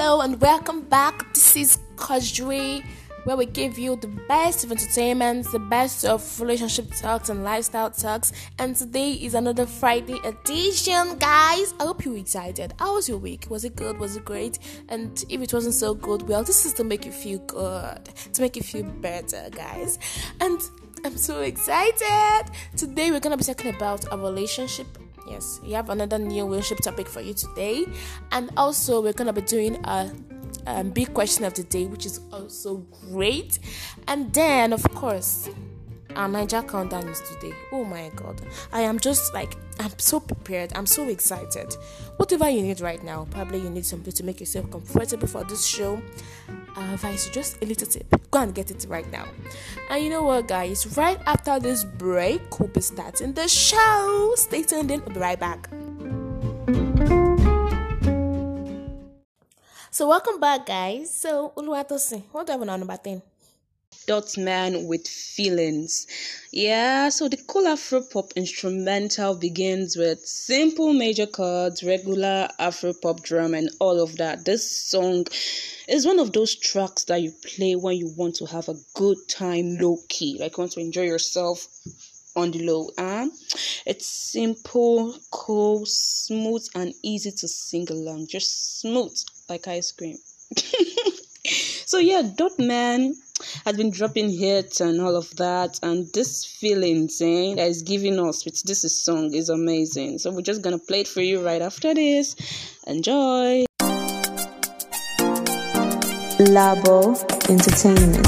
Hello and welcome back. This is Kajri, where we give you the best of entertainment, the best of relationship talks and lifestyle talks. And today is another Friday edition, guys. I hope you're excited. How was your week? Was it good? Was it great? And if it wasn't so good, well, this is to make you feel good, to make you feel better, guys. And I'm so excited. Today we're gonna be talking about a relationship Yes, we have another new relationship topic for you today, and also we're gonna be doing a um, big question of the day, which is also great. And then, of course, our Naija countdown is today. Oh my god, I am just like I'm so prepared. I'm so excited. Whatever you need right now, probably you need something to make yourself comfortable for this show. Uh, advise you just a little tip. Go and get it right now. And you know what, guys? Right after this break, we'll be starting the show. Stay tuned in. We'll be right back. So welcome back, guys. So Oluwatosin, what do I to know about then? Dot man with feelings. Yeah, so the cool Afro pop instrumental begins with simple major chords, regular Afro pop drum, and all of that. This song is one of those tracks that you play when you want to have a good time low key, like you want to enjoy yourself on the low. Um, it's simple, cool, smooth, and easy to sing along. Just smooth like ice cream. so yeah, Dotman has been dropping hits and all of that and this feeling eh, that is giving us with this song is amazing so we're just gonna play it for you right after this enjoy Labo Entertainment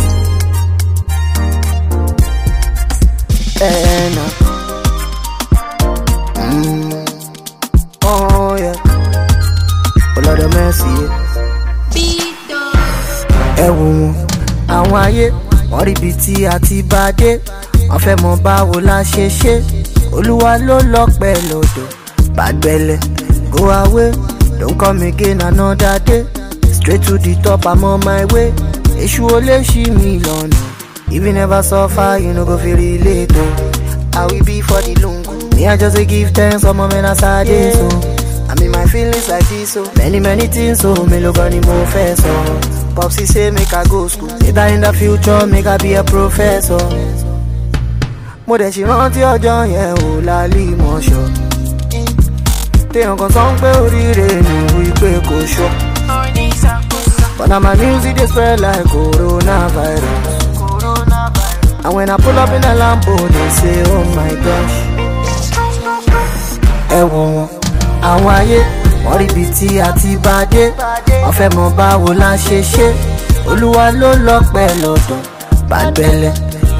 Anna. Mm. Oh yeah. Oh Lord have mercy. Ẹ wò wọ́n, àwọn ayé wọ́n rí ibi tí a ti bá dé. Wọ́n fẹ́ mọ báwo la ṣe ṣe. Olúwa ló lọ́pẹ́ lọ́dọ̀. Bàgbẹ́lẹ̀ go away. Don't come again another day. Straight to the top, I'm on my way. Èṣù ò lè ṣí mi lọ́nà. If you never suffer, you no go feel relate. Oh. I will be for the lungu. Me, I just dey give thanks for my men as I dey so. I mean my feelings like this, so many many things, so me look on the more so. Popsy say make I go school. Later in the future, make I be a professor. Mo dẹ̀ ṣì rántí ọjọ́ yẹn ò lálẹ́ ìmọ̀ṣọ́. Téèyàn kan sọ pé oríire ni wípé kò ṣọ́. But now my music dey spread like coronavirus. And when I pull up in a Lambo, they say, oh my gosh. Ẹ wò wọ́n, àwọn ayé, wọ́n rí ibi tí a ti bá dé. Wọ́n fẹ́ mọ báwo la ṣe ṣe. Olúwa ló lọ́pẹ́ lọ́dọ̀. Bàgbẹ́lẹ̀,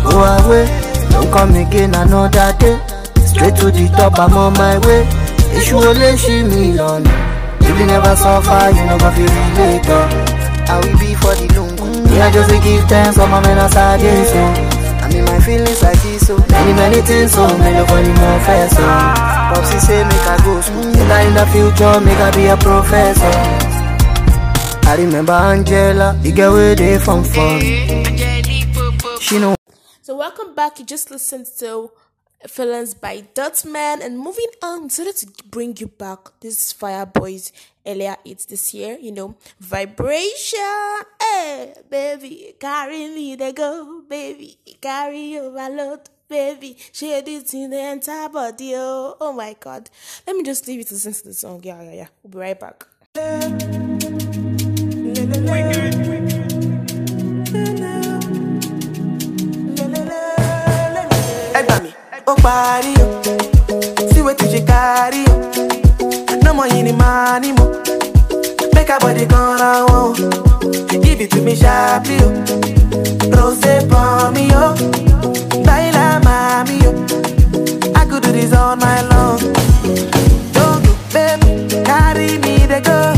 go away, don't come again another day. Straight to the top, I'm on my way. Èṣù ò lè ṣí mi lọ́nà. You never suffer, you no go feel relate. oh. I will be for the lungu. Me, I just give thanks for my men as I dey so. I mean my feelings like this oh. so many many things oh. so me no funny more first so. Oh. Popsy say make I go school. Later in the future make I be a professor. I remember Angela, the girl where they from for. She know So welcome back. You just listened to Feelings by Dotman and moving on, decided to bring you back this Fireboy's earlier it's this year, you know, vibration. Hey, baby, carry me they go, baby, carry overload. Baby, share this in the entire body. Oh, oh my god. Let me just leave you to listen to the song. Yeah, yeah, yeah. We'll be right back. Gbà mí ó parí o. See wetin she carry no more màá ní mo make her body wọn o. Give it to me sharply rose pọn mi o. Baila mami o. I could do this all night long. Don't go, babe, carry me dey go,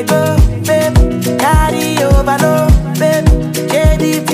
dey go, babe, carry overload, babe, shade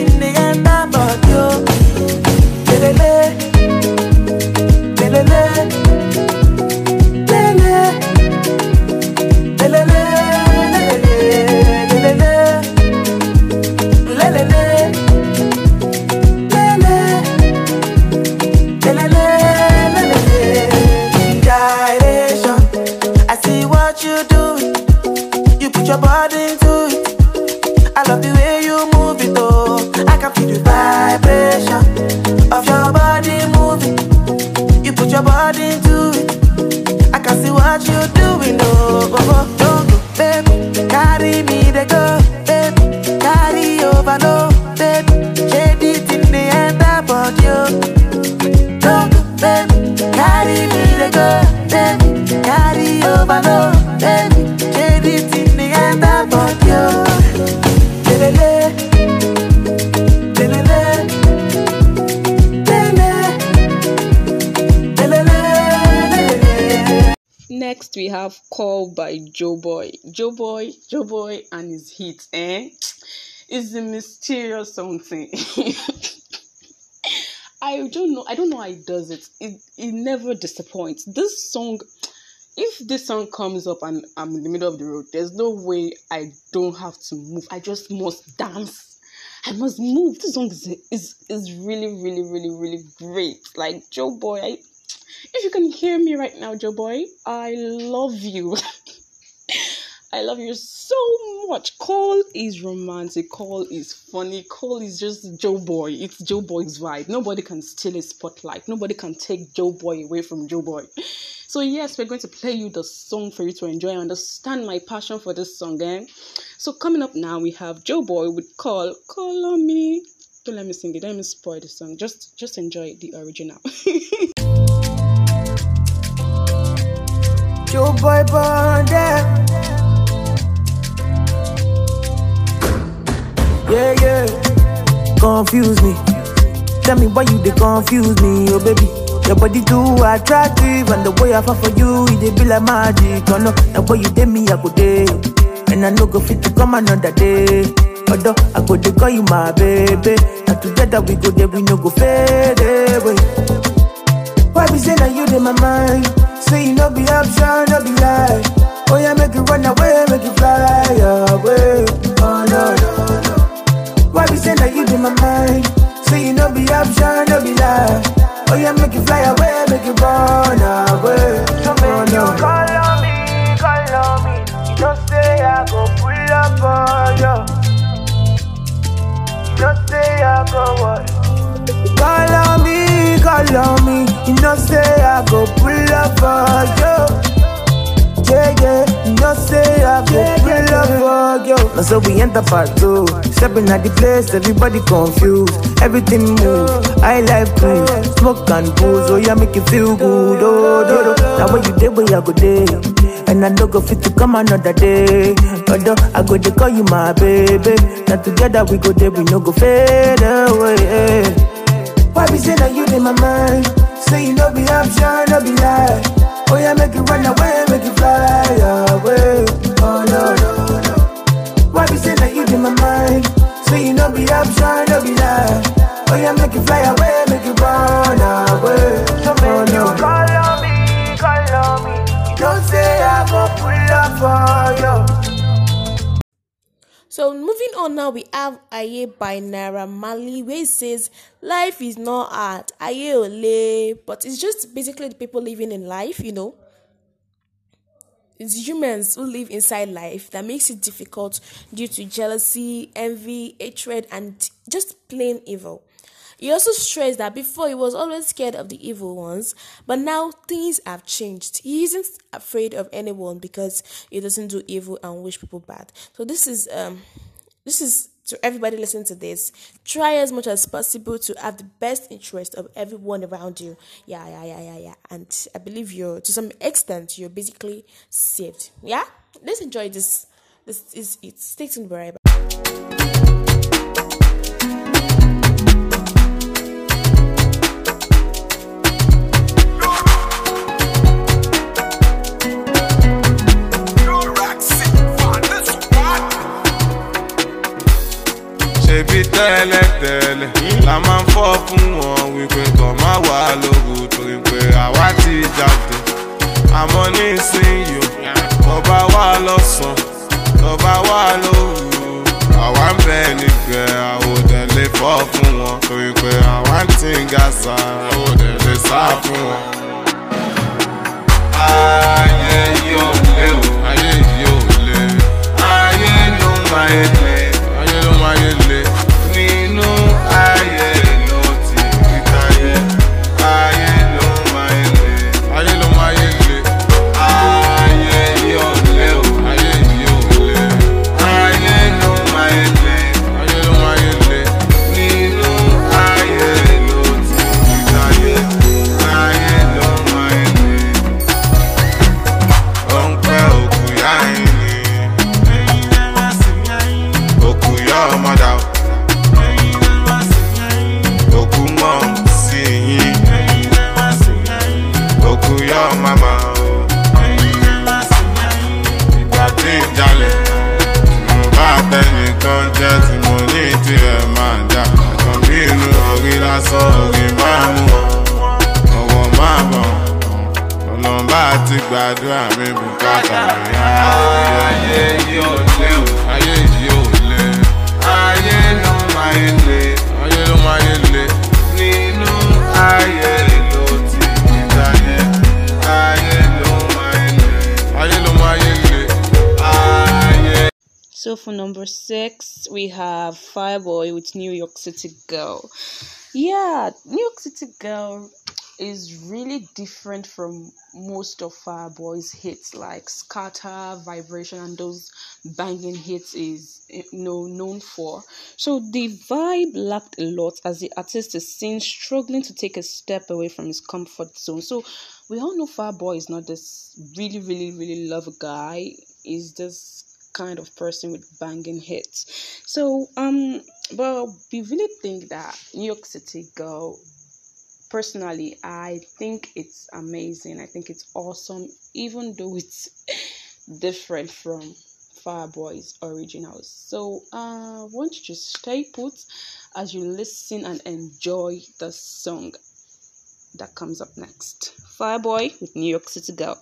Joeboy, Joe Boy, and his hit, eh? It's a mysterious something. I don't know. I don't know how he does it. It it never disappoints. This song, if this song comes up and I'm in the middle of the road, there's no way I don't have to move. I just must dance. I must move. This song is is, is really, really, really, really great. Like Joeboy, I, if you can hear me right now, Joeboy, I love you. I love you so much. Call is romantic. Call is funny. Call is just Joeboy. It's Joeboy's vibe. Nobody can steal his spotlight. Nobody can take Joeboy away from Joeboy. So yes, we're going to play you the song for you to enjoy and understand my passion for this song. Eh? So coming up now, we have Joeboy with Call. Call on me. Don't let me sing it. Don't Let me spoil the song. Just just enjoy the original. Joeboy born Yeah, yeah. Confuse me. Tell me why you they confuse me, oh baby. Your body too attractive, and the way I fall for you, it dey be like magic. Oh no, the way you did me, I go day, and I no go fit to come another day. Although I go to call you my baby, and together we go there, we no go fade away. Why be say that you in my mind? Say you no be option, no be lie. Oh yeah, make it run away, make it fly away. Say you no be option, no be lie. Oh yeah, make it fly away, make it run away. So no. you call on me, call on me. You don't say I go pull up on you. You don't say I go what? Call on me, call on me. You know say I go pull up for you. Yeah, yeah, you say I go pull up for you. Now so we enter part two. Stepping at the place, everybody confused. Everything move. I like cruise, smoke and booze. Oh yeah, make you feel good. Oh, oh, oh, oh. do, do. Now when you day, where I go day. And I don't go fit to come another day. Although I go to call you my baby. Now together we go there, we no go fade away. Why be say that you in my mind? Say you no be option, no be lie. Oh yeah, make it run away, make it fly away. Oh no no no. Why be say that you in my mind? Say you no be option, no be lie. Oh yeah, make it fly away, make it run away. So oh, no. you call on me, call on me. Don't say I go pull up for you. So moving on now, we have Aye by Naira Marley, where it says life is not hard, Aye ole, but it's just basically the people living in life, you know. It's humans who live inside life that makes it difficult due to jealousy, envy, hatred, and just plain evil. He also stressed that before he was always scared of the evil ones, but now things have changed. He isn't afraid of anyone because he doesn't do evil and wish people bad. So this is um this is to everybody listening to this. Try as much as possible to have the best interest of everyone around you. Yeah, yeah, yeah, yeah, yeah. And I believe you're to some extent you're basically saved. Yeah? Let's enjoy this. This is it. Stay tuned ṣebí tẹ́lẹ̀tẹ́lẹ̀. La máa ń fọ́ fún wọn wípé kàn má wà lóru torí pé àwa ti jáde. Àmọ́ nísìnyí o tọba wà lọ́sàn tọba wà lóru àwa ń bẹ nígbẹ́ àwòdẹ lè fọ́ fún wọn torí pé àwa ń tí ń ga sa àwòdẹ lè sá fún wọn. ayé yìí ò lé o ayé yìí ò lé ayé máa ń le ayé ló máa ń le gbàdúrà mi bùkátà mi. ayé yóò lé o ayé yóò lé ayé ló máa ń lé ayé ló máa ń lé nínú ayé ló ti ní táyé ayé ló máa ń lé ayé ló máa ń lé ayé. So for number six, we have Fireboy with New York City Girl. Yeah, New York City Girl is really different from most of our boys' hits like Scatter, Vibration, and those banging hits is you know known for. So the vibe lacked a lot as the artist is seen struggling to take a step away from his comfort zone. So we all know Fireboy is not this really, really, really love guy. Is this kind of person with banging hits. So um but we really think that New York City girl personally I think it's amazing. I think it's awesome even though it's different from Fireboy's originals. So uh want you to stay put as you listen and enjoy the song that comes up next. Fireboy with New York City Girl.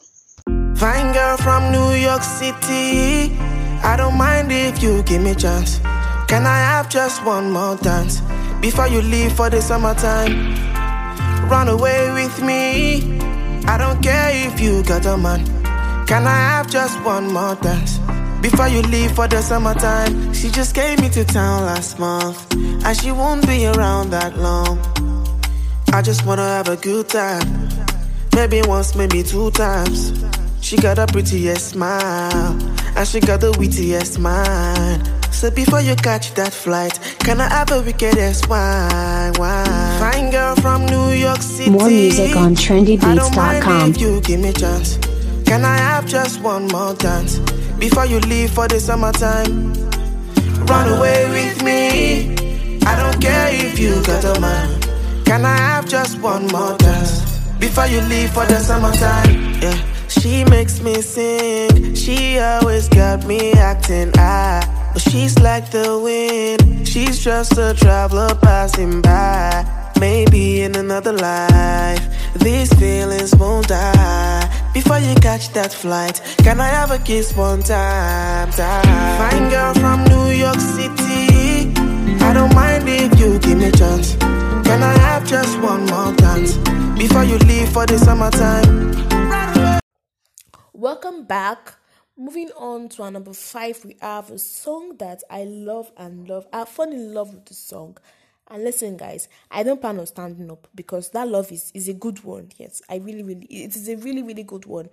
Fine girl from New York City. I don't mind if you give me chance. Can I have just one more dance before you leave for the summertime? Run away with me. I don't care if you got a man. Can I have just one more dance before you leave for the summertime? She just came into town last month and she won't be around that long. I just wanna have a good time. Maybe once, maybe two times. She got a prettiest smile, and she got the wittiest mind. So before you catch that flight, can I have a wickedest wine? wine? Fine girl from New York City. More music on I trendybeats.com. you give me chance. Can I have just one more dance before you leave for the summertime? Run away with me. I don't care if you got a man. Can I have just one more dance before you leave for the summertime? Yeah. She makes me sing. She always got me acting high. But she's like the wind. She's just a traveler passing by. Maybe in another life, these feelings won't die. Before you catch that flight, can I have a kiss one time? time? Fine girl from New York City. I don't mind if you give me a chance. Can I have just one more dance before you leave for the summertime? Welcome back. Moving on to our number five, we have a song that I love and love. I fall in love with the song. And listen, guys, I don't plan on standing up because that love is, is a good one. Yes, I really, really, it is a really, really good one.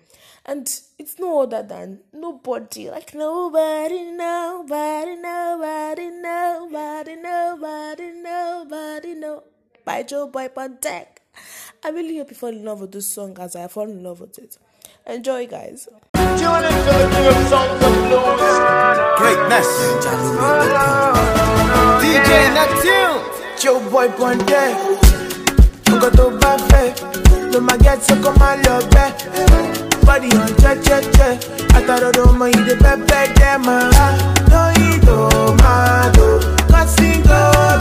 And it's no other than nobody, like nobody, nobody, nobody, nobody, nobody, nobody, no. By Joeboy Pantek. I really hope you fall in love with this song as I fall in love with it. Enjoy, guys. Greatness. DJ Neptune. Joe boy Ponte Nǹkan tó bá fẹ́ ló máa get so kó máa lọ bẹ́. Body on jẹ́ máa lóyún tòmátò kọ́sìngò bẹ́ẹ̀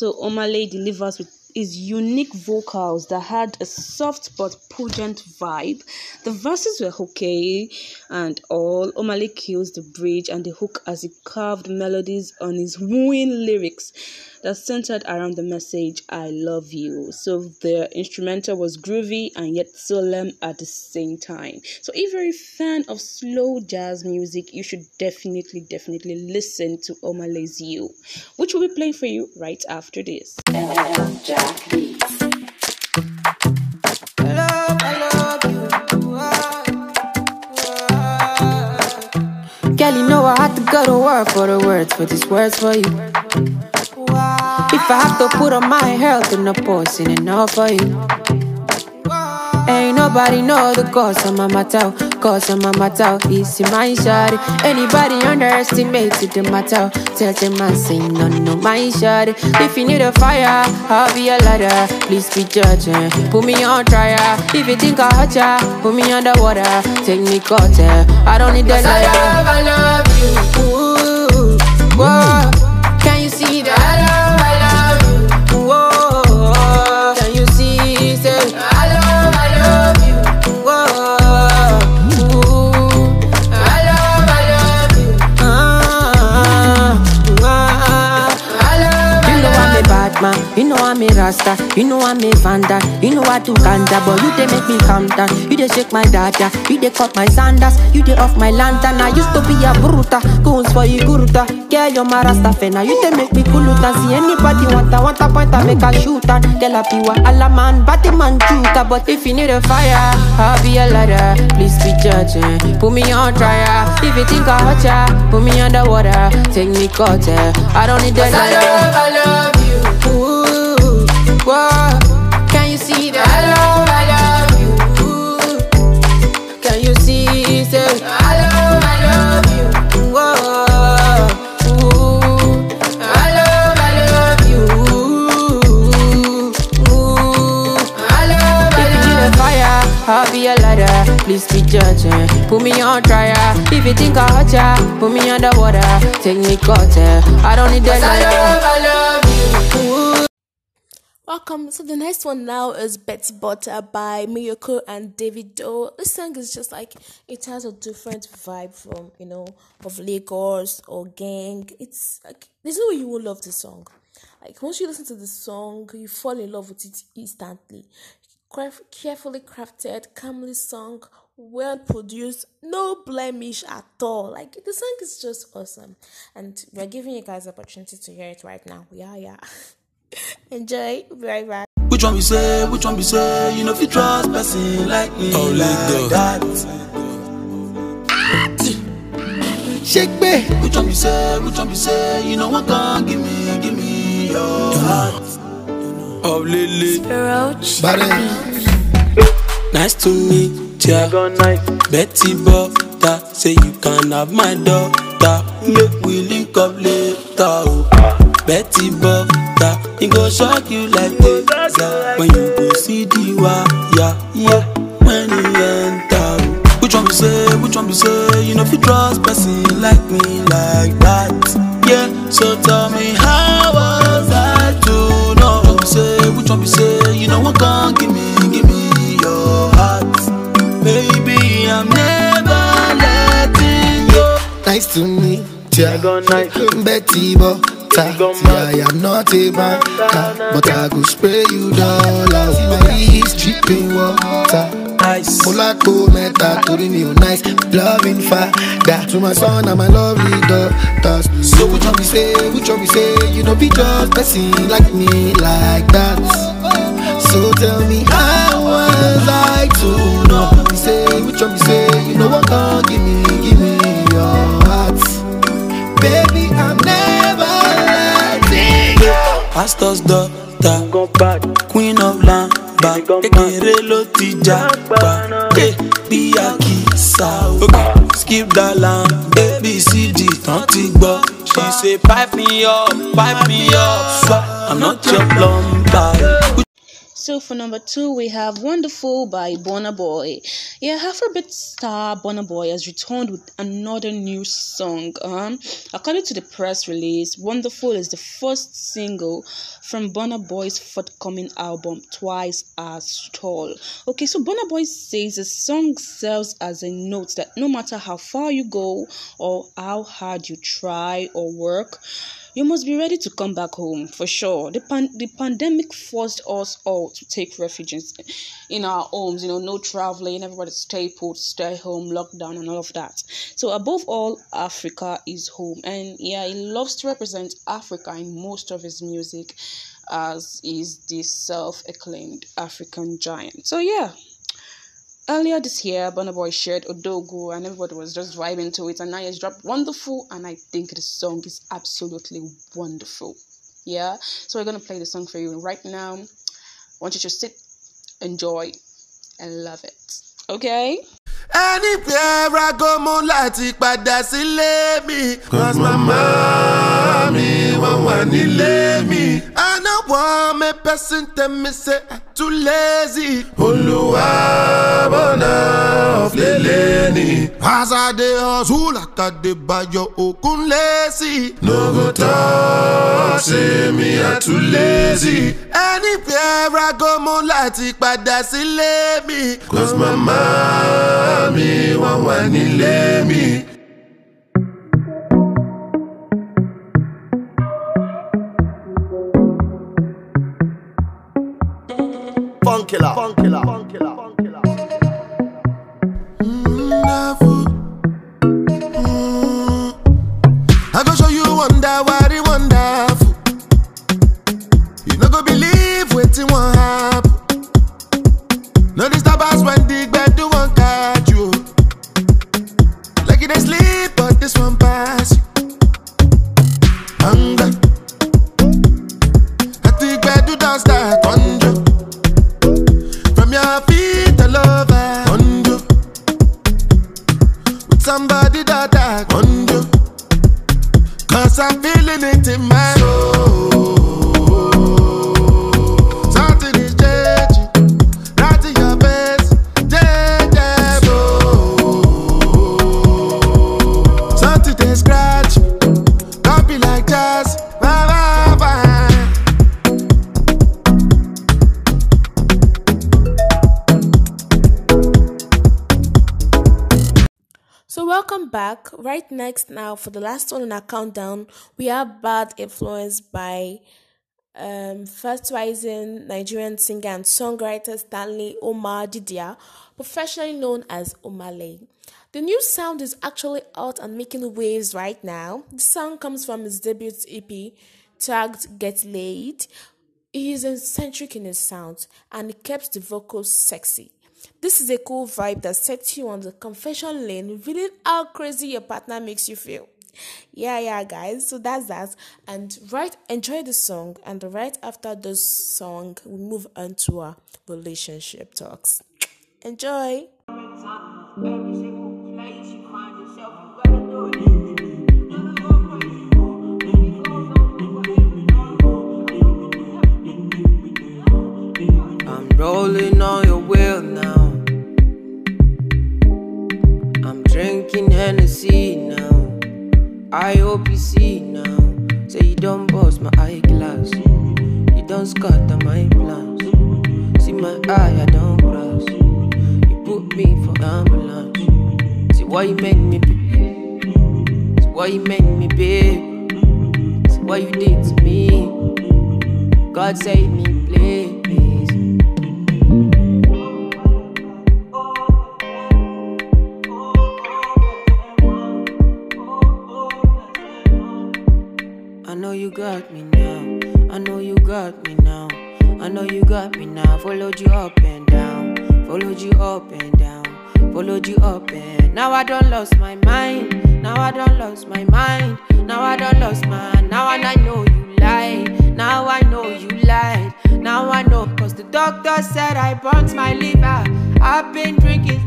Yeah, so Omah Lay delivers with his unique vocals that had a soft but potent vibe. The verses were okay and all. Omah Lay kills the bridge and the hook as he carved melodies on his wooing lyrics that centered around the message I love you. So the instrumental was groovy and yet solemn at the same time. So if you're a fan of slow jazz music, you should definitely, definitely listen to Omah Lay's You, which will be playing for you right after this. Girl, you know I had to go to work for the words, for these words for you. If I have to put on my health in a portion enough for you. Ain't nobody know the cause of my matter, cause of my matter. It's in my shawty. Anybody underestimated the matter? Tell them I say no, no, my shawty. If you need a fire, I'll be a ladder. Please be judging. Put me on trial. If you think I hurt ya, put me underwater. Take me cutter. I don't need liar. I love, I love you. Ooh, whoa. I'm a rasta, you know I'm a vanda, you know I do ganja, but you they make me calm down, you they shake my dada, you they cut my sandals, you they off my lantern, I used to be a bruta, goons for you guruta, girl you're my rasta fena, you they make me kuluta, see anybody want a want a point I make a shoot and girl I piwa, alla man, batty man but if you need a fire, I'll be a ladder, please be judging, put me on trial, if you think I hurt ya, put me underwater, take me cutter, I don't need that I love, I love judging. Eh. Put me on trial. If you think I hurt ya, put me underwater. Take me cutter. I don't need that. I love, I love you. Welcome. So the next one now is Betty Butter by Mayorkun and Davido. This song is just like it has a different vibe from you know of Lagos or Gang. It's like there's no way you will love this song. Like once you listen to the song, you fall in love with it instantly. Caref- carefully crafted, calmly sung, well produced, no blemish at all. Like the song is just awesome, and we're giving you guys the opportunity to hear it right now. Yeah, yeah. Enjoy. Be right back. Which one we say, which one we say, you know if you trust person like me Oh, like Lagos. that. Shake me. Which one we say, which one we say, you know what can give me, give me your heart. Oh, Lily. Roach. Nice to meet ya. Betty Butter. Say you can have my daughter. Make we link up later. Oh. Betty Butter. It go shock you like. Yeah. When you go see the wire. Yeah. When you enter. oh. Which one we say, which one we say, you know if you trust person like me like that. Yeah, so tell me how was I to know? Which one we say, which one we say, you know what can give me, give me Nice to meet ya. Betty Butter. See, I am not a banker, but I go spray you dollars. My is dripping water. Nice. Molako meta torí mi ò nice loving father to my son and my lovely daughters. So which one be say, which one be say, you know be just person like me like that. So tell me how was I to know? Say, which one be say, you know what Pastor's daughter, queen of land, back kékeré ló ti jápa, ké bí àkísà o. Skip that line, ABCD tán ti gbọ́. She say pipe me up, pipe me up, so I'm not your plumber. So for number two, we have Wonderful by Burna Boy. Yeah, Afrobeat star Burna Boy has returned with another new song. Um, according to the press release, Wonderful is the first single from Burna Boy's forthcoming album, Twice as Tall. Okay, so Burna Boy says the song serves as a note that no matter how far you go or how hard you try or work, you must be ready to come back home for sure. The, pan- the pandemic forced us all to take refuge in, in our homes, you know, no traveling, everybody stay put, stay home, lockdown, and all of that. So, above all, Africa is home, and yeah, he loves to represent Africa in most of his music, as is this self acclaimed African giant. So, yeah. Earlier this year, Burna Boy shared Odogwu and everybody was just vibing to it and now he's dropped Wonderful and I think the song is absolutely wonderful. Yeah, so we're gonna play the song for you right now. I want you to sit, enjoy, and love it. Okay? Anywhere I go, mo láti padà sílé mi. Cause mama mi wọ́n wà nílé mi. I no want me person tell me say I too lazy. Olúwa bọ̀nà ọ̀flẹ̀lẹ̀ ni. As I dey hustle dey bayo okun lazy. No go talk say me I too lazy. Anywhere I go, mo láti padà sílé mi. Cause mama mi wọ́n wà nílé mi. Funkilla. Funkilla. Funkilla. So welcome back. Right next now for the last one in our countdown, we have Bad Influence by um, first rising Nigerian singer and songwriter Stanley Omah Didia, professionally known as Omah Lay. The new sound is actually out and making waves right now. The song comes from his debut EP tagged Get Layd. He is eccentric in his sound and he keeps the vocals sexy. This is a cool vibe that sets you on the confession lane, revealing how crazy your partner makes you feel. Yeah, yeah, guys. So that's that. And right, enjoy the song. And right after this song, we move on to our relationship talks. Enjoy. Rolling Hennessy now. I hope you see now. Say you don't bust my eyeglass. You don't scatter my plans. See my eye, I don't cross. You put me for ambulance. See why you make me be. See why you make me babe. See what you did to me. God save me, please. Got me now. I know you got me now. I know you got me now. Followed you up and down. Followed you up and down. Followed you up and now I don't lost my mind. Now I don't lost my mind. Now I don't lost my now and I know you lied. Now I know you lied. Now I know cause the doctor said I burnt my liver. I've been drinking.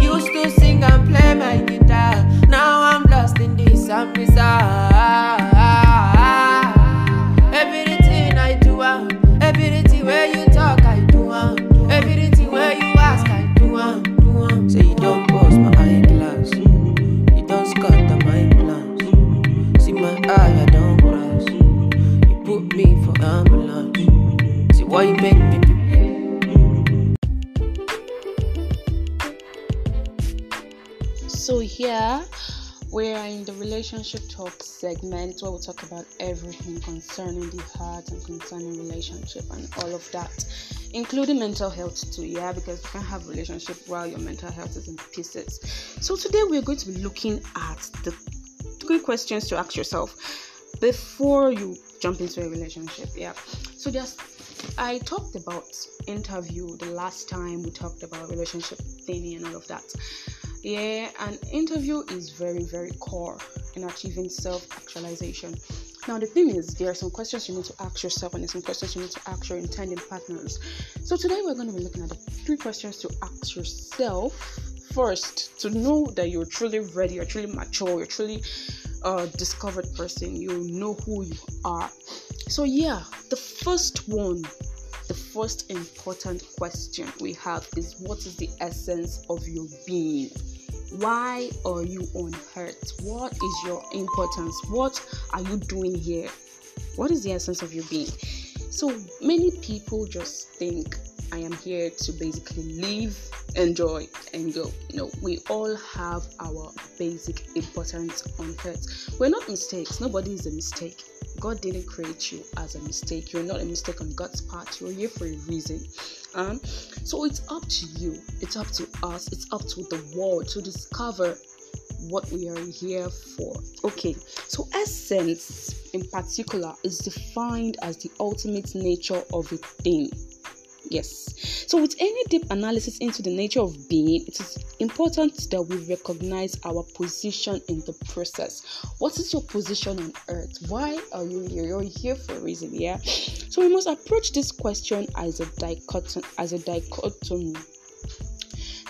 Used to sing and play my guitar. Now I'm lost in this I'm bizarre. Why you make me. So here we are in the relationship talk segment where we talk about everything concerning the heart and concerning relationship and all of that, including mental health too. Yeah, because you can't have relationship while your mental health is in pieces. So today we're going to be looking at the three questions to ask yourself before you jump into a relationship. Yeah. So there's I talked about interview the last time we talked about relationship thingy and all of that. Yeah, an interview is very, very core in achieving self actualization. Now, the thing is, there are some questions you need to ask yourself, and there's some questions you need to ask your intending partners. So, today we're going to be looking at the three questions to ask yourself first to know that you're truly ready, you're truly mature, you're truly a discovered person, you know who you are. So, yeah, the first one the first important question we have is what is the essence of your being? Why are you on earth? What is your importance? What are you doing here? What is the essence of your being? So many people just think I am here to basically live, enjoy, and go. No, we all have our basic importance on earth. We're not mistakes, nobody is a mistake. God didn't create you as a mistake. You're not a mistake on God's part. You're here for a reason. Um, so it's up to you. It's up to us. It's up to the world to discover what we are here for. Okay, so essence in particular is defined as the ultimate nature of a thing. Yes. So, with any deep analysis into the nature of being, it is important that we recognize our position in the process. What is your position on earth? Why are you here? You're here for a reason, yeah? So, we must approach this question as a dichotomy. As a dichotomy.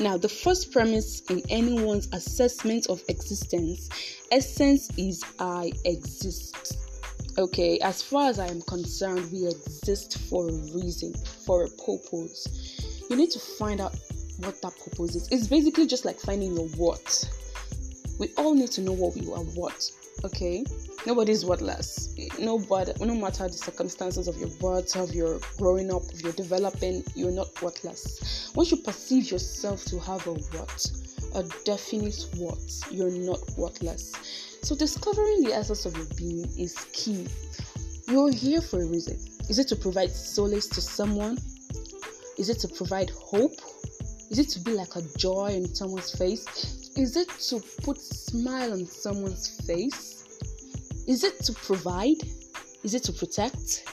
Now, the first premise in anyone's assessment of existence essence is I exist. Okay as far as i am concerned we exist for a reason for a purpose. You need to find out what that purpose is. It's basically just like finding your what we all need to know what we are what okay nobody's worthless nobody no matter the circumstances of your birth of your growing up of your developing you're not worthless once you perceive yourself to have a what a definite what you're not worthless so, discovering the essence of your being is key. You're here for a reason. Is it to provide solace to someone? Is it to provide hope? Is it to be like a joy in someone's face? Is it to put smile on someone's face? Is it to provide? Is it to protect?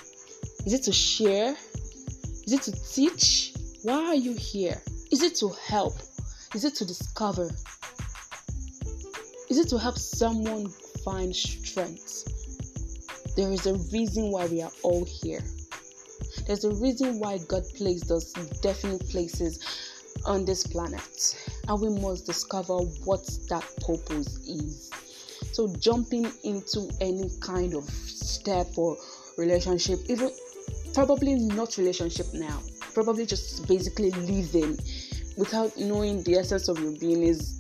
Is it to share? Is it to teach? Why are you here? Is it to help? Is it to discover? Is it to help someone find strength? There is a reason why we are all here. There's a reason why God placed us in definite places on this planet, and we must discover what that purpose is. So, jumping into any kind of step or relationship, even probably not relationship now, probably just basically living without knowing the essence of your being is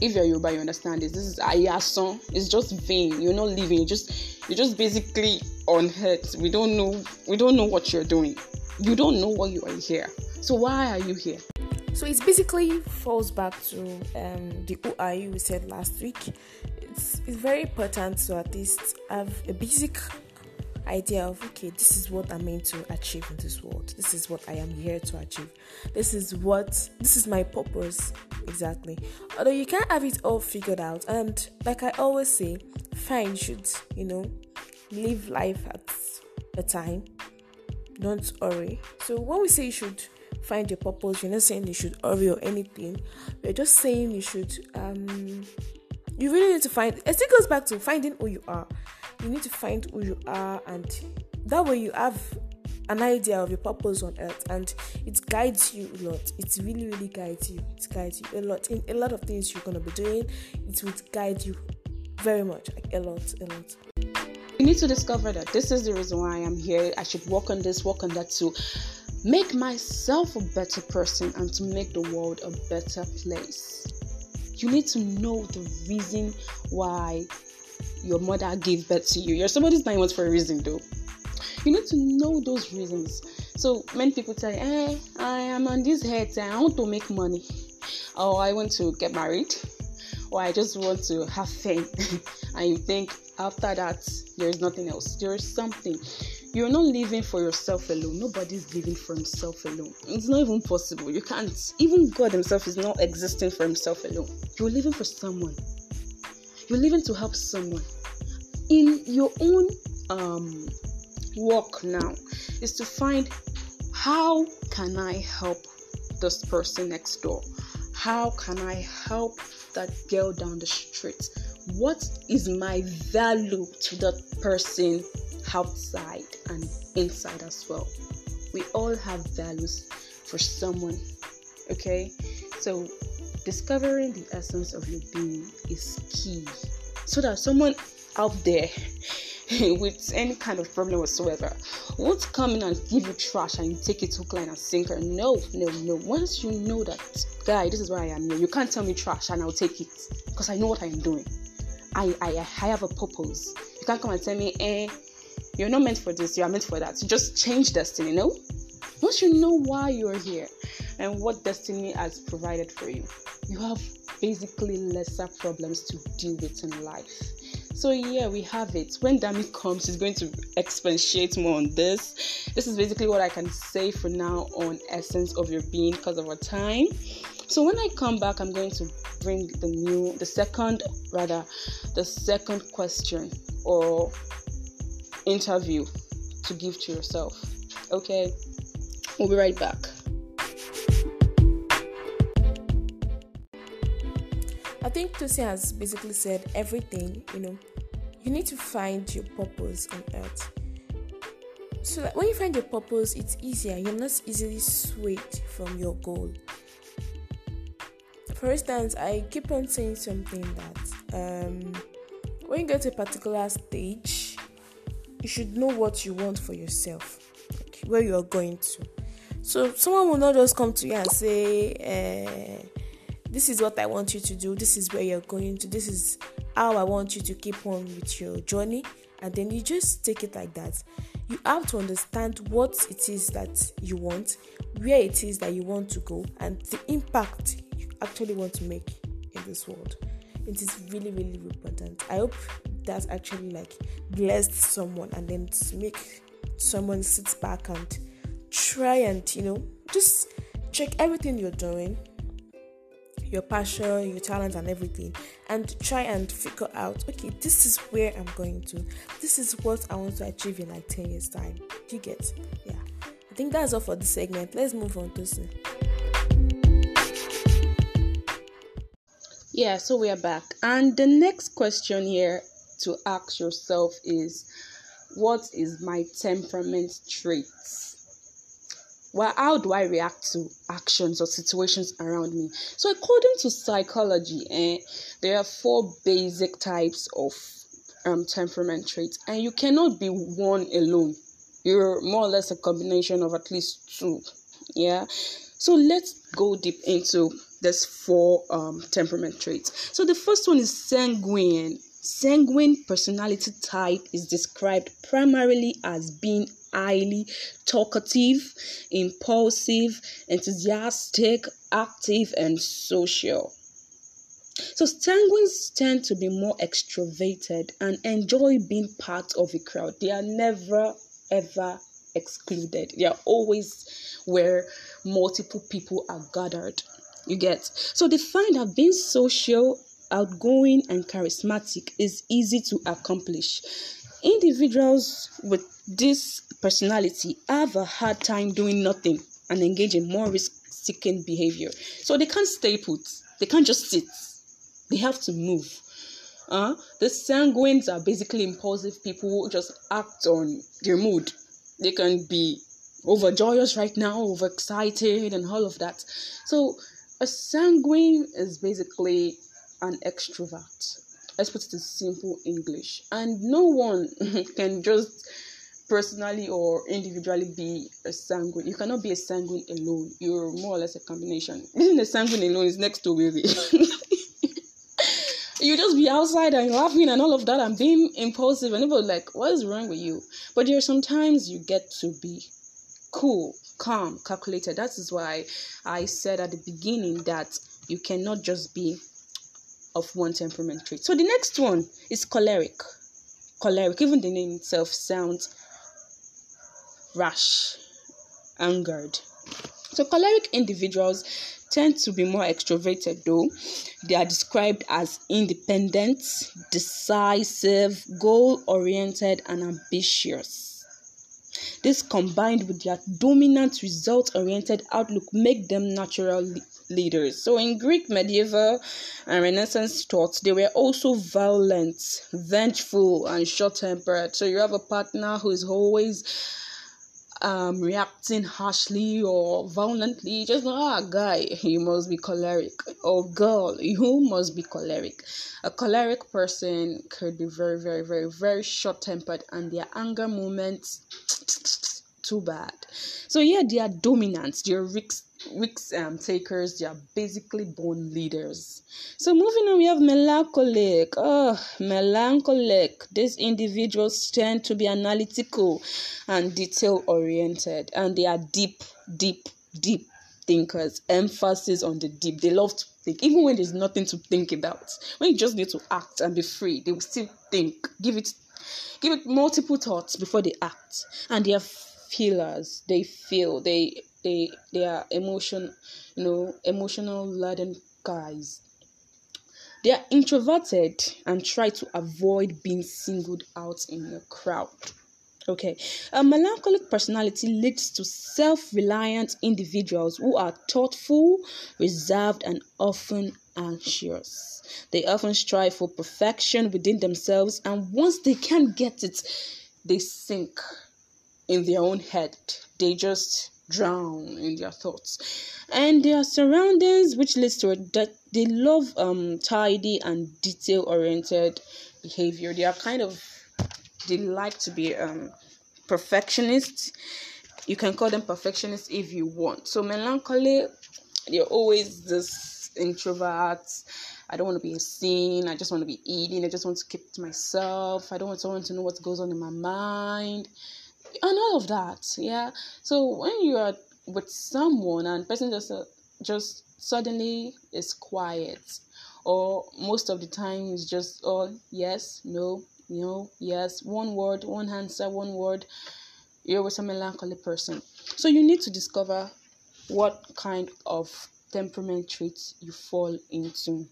if you're Yoruba, you understand this. This is ayason. It's just vain. You're not living. You just you're just basically on earth. We don't know. We don't know what you're doing. You don't know why you are here. So why are you here? So it basically falls back to um, the who are you we said last week. it's it's very important to at least have a basic idea of okay this is what i'm meant to achieve in this world. This is what i am here to achieve. This is what this is my purpose exactly. Although you can't have it all figured out. And like i always say fine you should you know live life at a time. Don't hurry so when we say you should find your purpose you're not saying you should hurry or anything. We're just saying you should um you really need to find it still goes back to finding who you are. You need to find who you are and that way you have an idea of your purpose on earth and it guides you a lot. It really really guides you. It guides you a lot. In a lot of things you're to be doing it will guide you very much like a lot a lot. You need to discover that this is the reason why i am here. I should work on this work on that to make myself a better person and to make the world a better place you need to know the reason why your mother gave birth to you. You're somebody's nine months for a reason, though. You need to know those reasons. So many people say, "Hey, eh, I am on this head. I want to make money, or I want to get married, or I just want to have fun." and you think after that there is nothing else. There is something. You're not living for yourself alone. Nobody's living for himself alone. It's not even possible. You can't. Even God Himself is not existing for Himself alone. You're living for someone. You're living to help someone. In your own um, work now is to find how can I help this person next door? How can I help that girl down the street? What is my value to that person outside and inside as well? We all have values for someone, okay? So discovering the essence of your being is key so that someone out there with any kind of problem whatsoever won't come in and give you trash and you take it hook, line, and sinker. No, no, no. Once you know that, guy, this is why I am here, you can't tell me trash and I'll take it because I know what I am doing. I, I, I have a purpose. You can't come and tell me, eh, you're not meant for this, you are meant for that. You just change destiny, no? Once you know why you're here and what destiny has provided for you, you have basically lesser problems to deal with in life. So yeah, we have it. When Dami comes, he's going to expatiate more on this. This is basically what I can say for now on essence of your being because of our time. So when I come back, I'm going to bring the new, the second, rather, the second question or interview to give to yourself. Okay, we'll be right back. I think Tosi has basically said everything, you know. You need to find your purpose on earth. So that when you find your purpose, it's easier. You're not easily swayed from your goal. For instance, I keep on saying something that um, when you get to a particular stage, you should know what you want for yourself, like where you are going to. So someone will not just come to you and say, uh, this is what I want you to do, this is where you're going to, this is how I want you to keep on with your journey, and then you just take it like that. You have to understand what it is that you want, where it is that you want to go, and the impact you actually want to make in this world. It is really, really important. I hope that actually like blessed someone and then make someone sit back and try and you know just check everything you're doing your passion, your talent, and everything, and try and figure out okay, this is where I'm going to, this is what I want to achieve in like 10 years' time. Do you get? Yeah, I think that's all for this segment. Let's move on to. Yeah, so we are back, and the next question here to ask yourself is what is my temperament traits? well, how do I react to actions or situations around me? So, according to psychology, eh, there are four basic types of um, temperament traits, and you cannot be one alone. You're more or less a combination of at least two. Yeah. So let's go deep into this four um, temperament traits. So the first one is sanguine. Sanguine personality type is described primarily as being highly talkative, impulsive, enthusiastic, active, and social. So sanguines tend to be more extroverted and enjoy being part of a crowd. They are never ever excluded. They are always where multiple people are gathered. You get so they find that being social, outgoing, and charismatic is easy to accomplish. Individuals with this personality have a hard time doing nothing and engage in more risk seeking behavior. So they can't stay put, they can't just sit, they have to move. Uh, the sanguines are basically impulsive people who just act on their mood. They can be overjoyous right now, overexcited, and all of that. So, a sanguine is basically an extrovert. Let's put it in simple English. And no one can just personally or individually be a sanguine. You cannot be a sanguine alone. You're more or less a combination. Being a sanguine alone is next to weary. you just be outside and laughing and all of that and being impulsive and people like, what is wrong with you? But there are sometimes you get to be cool, calm, calculated. That is why I said at the beginning that you cannot just be of one temperament trait. So the next one is choleric. Choleric, even the name itself sounds rash, angered. So choleric individuals tend to be more extroverted though. They are described as independent, decisive, goal oriented, and ambitious. This combined with their dominant result oriented outlook make them natural le- leaders. So in Greek medieval and Renaissance thought, they were also violent, vengeful, and short tempered. So you have a partner who is always um, reacting harshly or violently, just ah, guy, you must be choleric, or girl, you must be choleric. A choleric person could be very, very, very, very short tempered, and their anger moments too bad. So, yeah, they are dominant, they are risk, um, takers, they are basically born leaders. So, moving on, we have melancholic. Oh, melancholic. These individuals tend to be analytical and detail oriented, and they are deep, deep, deep thinkers. Emphasis on the deep. They love to think, even when there's nothing to think about. When you just need to act and be free, they will still think. Give it, give it multiple thoughts before they act, and they are feelers. They feel. They they they are emotion, you know, emotional laden guys. They are introverted and try to avoid being singled out in a crowd. Okay, a melancholic personality leads to self reliant individuals who are thoughtful, reserved, and often anxious. They often strive for perfection within themselves, and once they can't get it, they sink in their own head. They just drown in their thoughts and their surroundings which leads to that they love um tidy and detail oriented behavior they are kind of they like to be um perfectionists you can call them perfectionists if you want so melancholy they're always this introverts I don't want to be seen. I just want to be eating. I just want to keep to myself. I don't want someone to know what goes on in my mind and all of that yeah. So when you are with someone and person just uh, just suddenly is quiet or most of the time is just oh yes no no yes one word one answer one word you're with a melancholy person. So you need to discover what kind of temperament traits you fall into.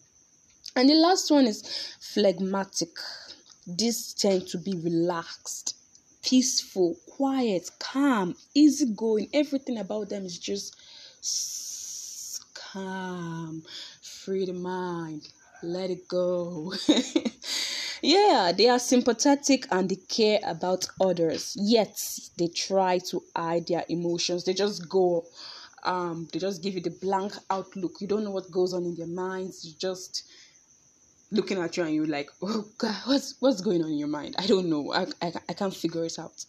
And the last one is phlegmatic. These tend to be relaxed peaceful, quiet, calm, easygoing. Everything about them is just calm, free the mind, let it go. yeah, they are sympathetic and they care about others, yet they try to hide their emotions. They just go um they just give you the blank outlook you don't know what goes on in their minds you just looking at you and you're like, oh God, what's what's going on in your mind? I don't know. I, I, I can't figure it out.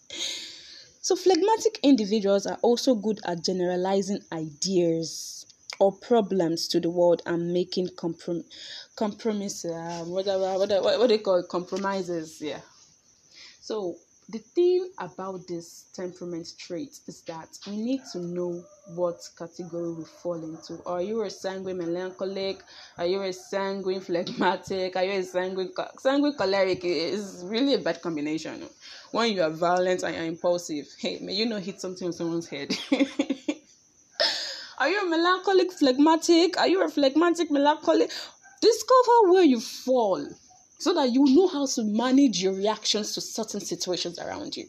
So phlegmatic individuals are also good at generalizing ideas or problems to the world and making comprom- compromise, uh, whatever, whatever, what, what they call it, compromises. Yeah. So the thing about this temperament trait is that we need to know what category we fall into. Are you a sanguine melancholic? Are you a sanguine phlegmatic? Are you a sanguine sanguine choleric? Is really a bad combination. When you are violent and you're impulsive, hey, may you not hit something on someone's head. are you a melancholic phlegmatic? Are you a phlegmatic melancholic? Discover where you fall so that you know how to manage your reactions to certain situations around you.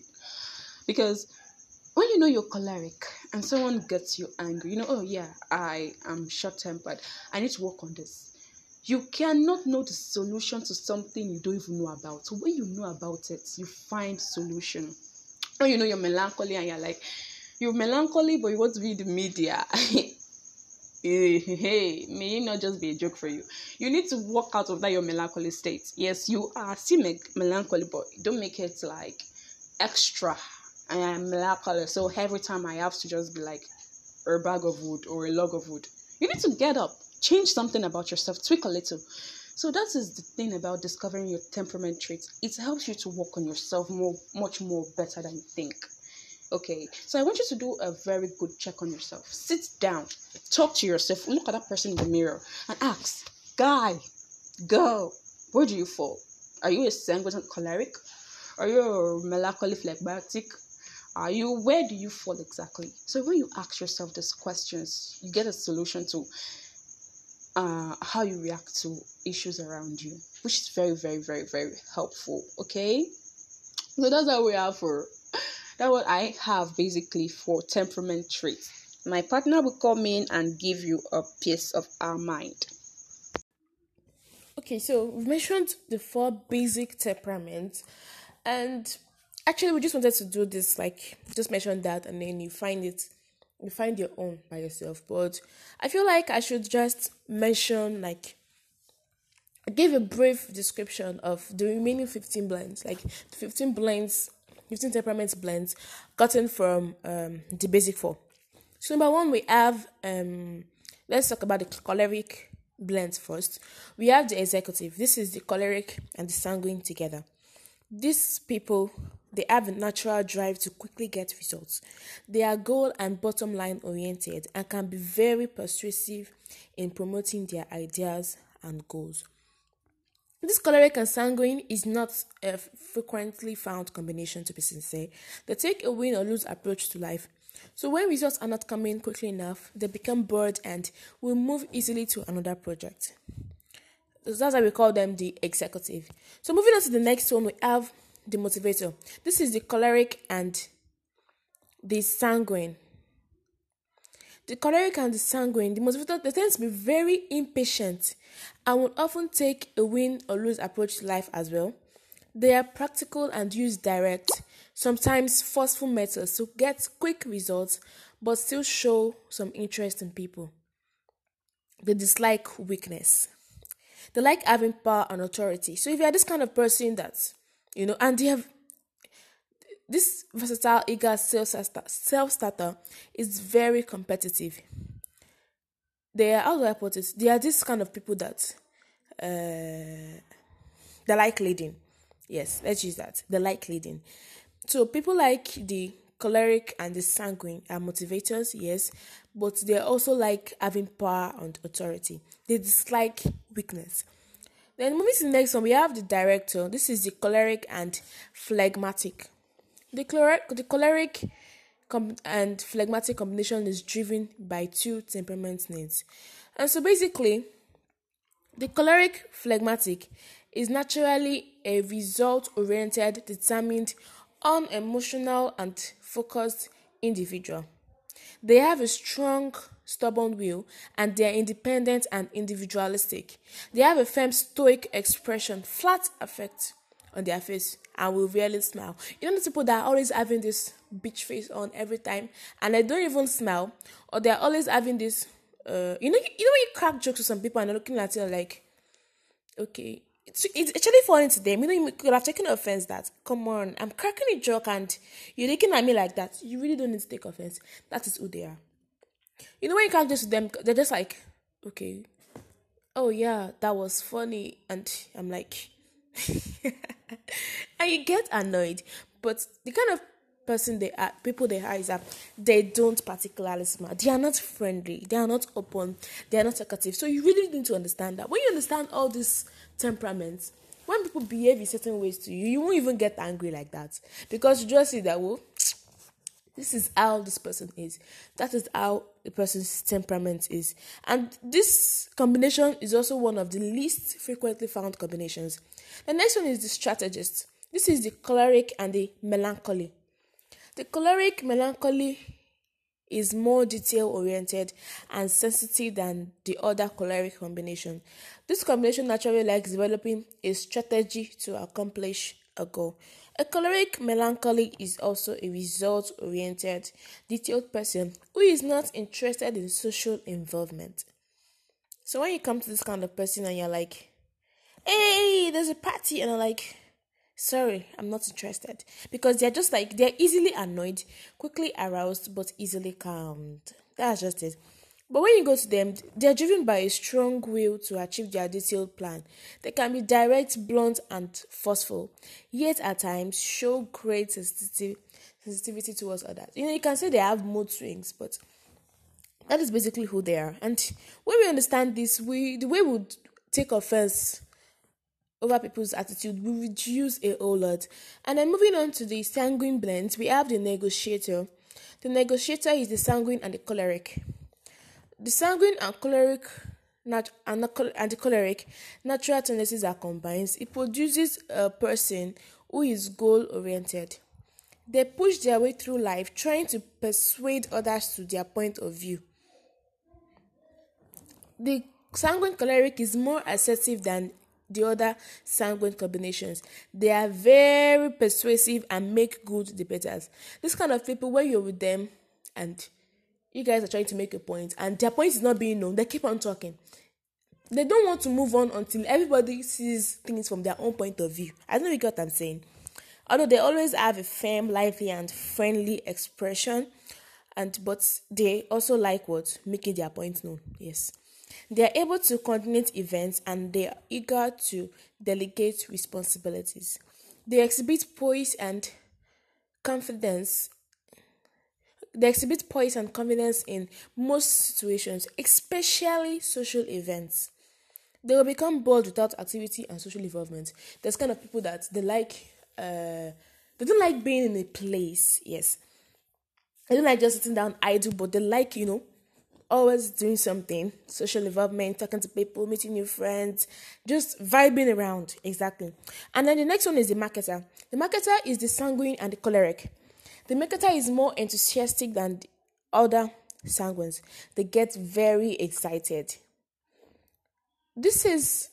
Because when you know you're choleric and someone gets you angry, you know, oh yeah, I am short tempered, I need to work on this. You cannot know the solution to something you don't even know about. So when you know about it, you find solution. When you know you're melancholy and you're like, you're melancholy, but you want to be in the media. hey, hey, may it not just be a joke for you. You need to walk out of that your melancholy state. Yes, you are still me- melancholy, but don't make it like extra. I am melancholy, so every time I have to just be like a bag of wood or a log of wood. You need to get up, change something about yourself, tweak a little. So that is the thing about discovering your temperament traits. It helps you to work on yourself more, much more better than you think. Okay, so I want you to do a very good check on yourself. Sit down, talk to yourself, look at that person in the mirror, and ask, Guy, girl, where do you fall? Are you a sanguine choleric? Are you a melancholy phlegmatic? Are you where do you fall exactly? So when you ask yourself these questions, you get a solution to uh, how you react to issues around you, which is very, very, very, very helpful. Okay, so that's how we are for that's what I have basically for temperament traits. My partner will come in and give you a piece of our mind. Okay, so we've mentioned the four basic temperaments, and actually, we just wanted to do this like just mention that, and then you find it, you find your own by yourself. But I feel like I should just mention like give a brief description of the remaining 15 blends, like 15 blends 15 temperaments blends gotten from um, the basic four. So number one, we have um, let's talk about the choleric blends first. We have the executive. This is the choleric and the sanguine together. These people they have a natural drive to quickly get results. They are goal and bottom line oriented and can be very persuasive in promoting their ideas and goals. This choleric and sanguine is not a frequently found combination, to be sincere. They take a win or lose approach to life. So, when results are not coming quickly enough, they become bored and will move easily to another project. So that's why we call them the executive. So, moving on to the next one, we have the motivator. This is the choleric and the sanguine. The choleric and the sanguine, the motivator, they tend to be very impatient and will often take a win or lose approach to life as well. They are practical and use direct, sometimes forceful methods to get quick results but still show some interest in people. They dislike weakness. They like having power and authority. So if you are this kind of person that, you know, and they have this versatile, eager self starter is very competitive. They are, how do I put it? They are this kind of people that uh, they like leading. Yes, let's use that. They like leading. So people like the choleric and the sanguine are motivators, yes, but they also like having power and authority. They dislike weakness. Then moving to the next one, we have the director. This is the choleric and phlegmatic. The choleric, the choleric com- and phlegmatic combination is driven by two temperament needs. And so basically, the choleric phlegmatic is naturally a result oriented, determined, unemotional, and focused individual. They have a strong, stubborn will and they are independent and individualistic. They have a firm, stoic expression, flat affect on their face and will rarely smile. You know the people that are always having this bitch face on every time and they don't even smile, or they're always having this uh you know you know when you crack jokes to some people and they're looking at you like okay. It's, it's actually funny to them. You know, you could have taken offense that, come on, I'm cracking a joke and you're looking at me like that. You really don't need to take offense. That is who they are. You know, when you crack jokes to them, they're just like, okay, oh yeah, that was funny. And I'm like, and you get annoyed. but the kind of person they are, people they are is that they don't particularly smile. They are not friendly. They are not open. They are not talkative. So you really need to understand that. When you understand all these temperaments, when people behave in certain ways to you, you won't even get angry like that because you just see that well, this is how this person is. That is how a person's temperament is, and this combination is also one of the least frequently found combinations. The next one is the strategist. This is the choleric and the melancholy. The choleric melancholy is more detail oriented and sensitive than the other choleric combination. This combination naturally likes developing a strategy to accomplish a. A choleric melancholy is also a result oriented, detailed person who is not interested in social involvement. So when you come to this kind of person and you're like, hey, there's a party, and I'm like, sorry, I'm not interested. Because they're just like, they're easily annoyed, quickly aroused, but easily calmed. That's just it. But when you go to them, they're driven by a strong will to achieve their detailed plan. They can be direct, blunt, and forceful, yet at times show great sensitivity towards others. You know, you can say they have mood swings, but that is basically who they are. And when we understand this, we the way we would take offense over people's attitude will reduce a whole lot. And then moving on to the sanguine blends, we have the negotiator. The negotiator is the sanguine and the choleric. The sanguine and choleric nat- and, the, choleric natural tendencies are combined. It produces a person who is goal oriented. They push their way through life trying to persuade others to their point of view. The sanguine choleric is more assertive than the other sanguine combinations. They are very persuasive and make good debaters. This kind of people, when you're with them and you guys are trying to make a point and their point is not being known, they keep on talking. They don't want to move on until everybody sees things from their own point of view. I don't know what I'm saying. Although they always have a firm, lively, and friendly expression, and but they also like what making their point known. Yes. They are able to coordinate events and they are eager to delegate responsibilities. They exhibit poise and confidence. They exhibit poise and confidence in most situations, especially social events. They will become bored without activity and social involvement. There's kind of people that they like, uh, they don't like being in a place. Yes, they don't like just sitting down idle, but they like, you know, always doing something social involvement talking to people meeting new friends just vibing around exactly and then the next one is the marketer the marketer is the sanguine and the choleric the marketer is more enthusiastic than the other sanguines they get very excited. This is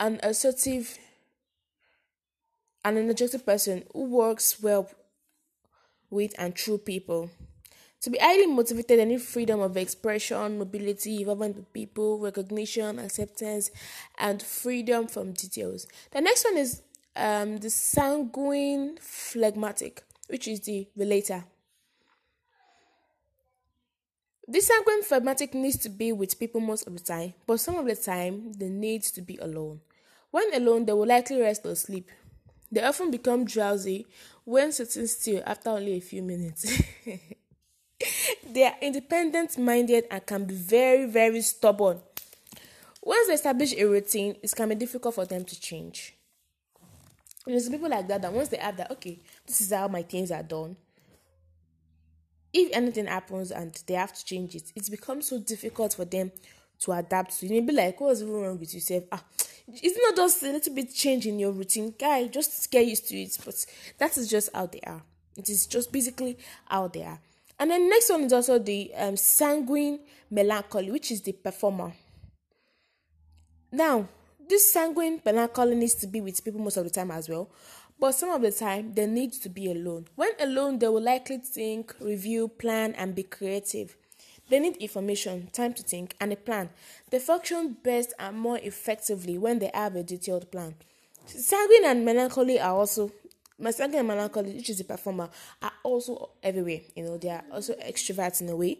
an assertive and energetic person who works well with and through people. To be highly motivated, they need freedom of expression, mobility, involvement with people, recognition, acceptance, and freedom from details. The next one is um, the sanguine phlegmatic, which is the relator. This sanguine phlegmatic needs to be with people most of the time, but some of the time they need to be alone. When alone, they will likely rest or sleep. They often become drowsy when sitting still after only a few minutes. they are independent minded and can be very, very stubborn. Once they establish a routine, it can be difficult for them to change. There's people like that that once they have that, okay, this is how my things are done. If anything happens and they have to change it, it becomes so difficult for them to adapt to. You may be like, what's even wrong with yourself? Ah, it's not just a little bit change in your routine, guy. Just get used to it. But that is just how they are. It is just basically how they are. And then next one is also the um, sanguine melancholy, which is the performer. Now, this sanguine melancholy needs to be with people most of the time as well, but some of the time they need to be alone. When alone, they will likely think, review, plan, and be creative. They need information, time to think, and a plan. They function best and more effectively when they have a detailed plan. Sanguine and melancholy are also Masanga and melancholy, which is a performer, are also everywhere. You know, they are also extroverts in a way.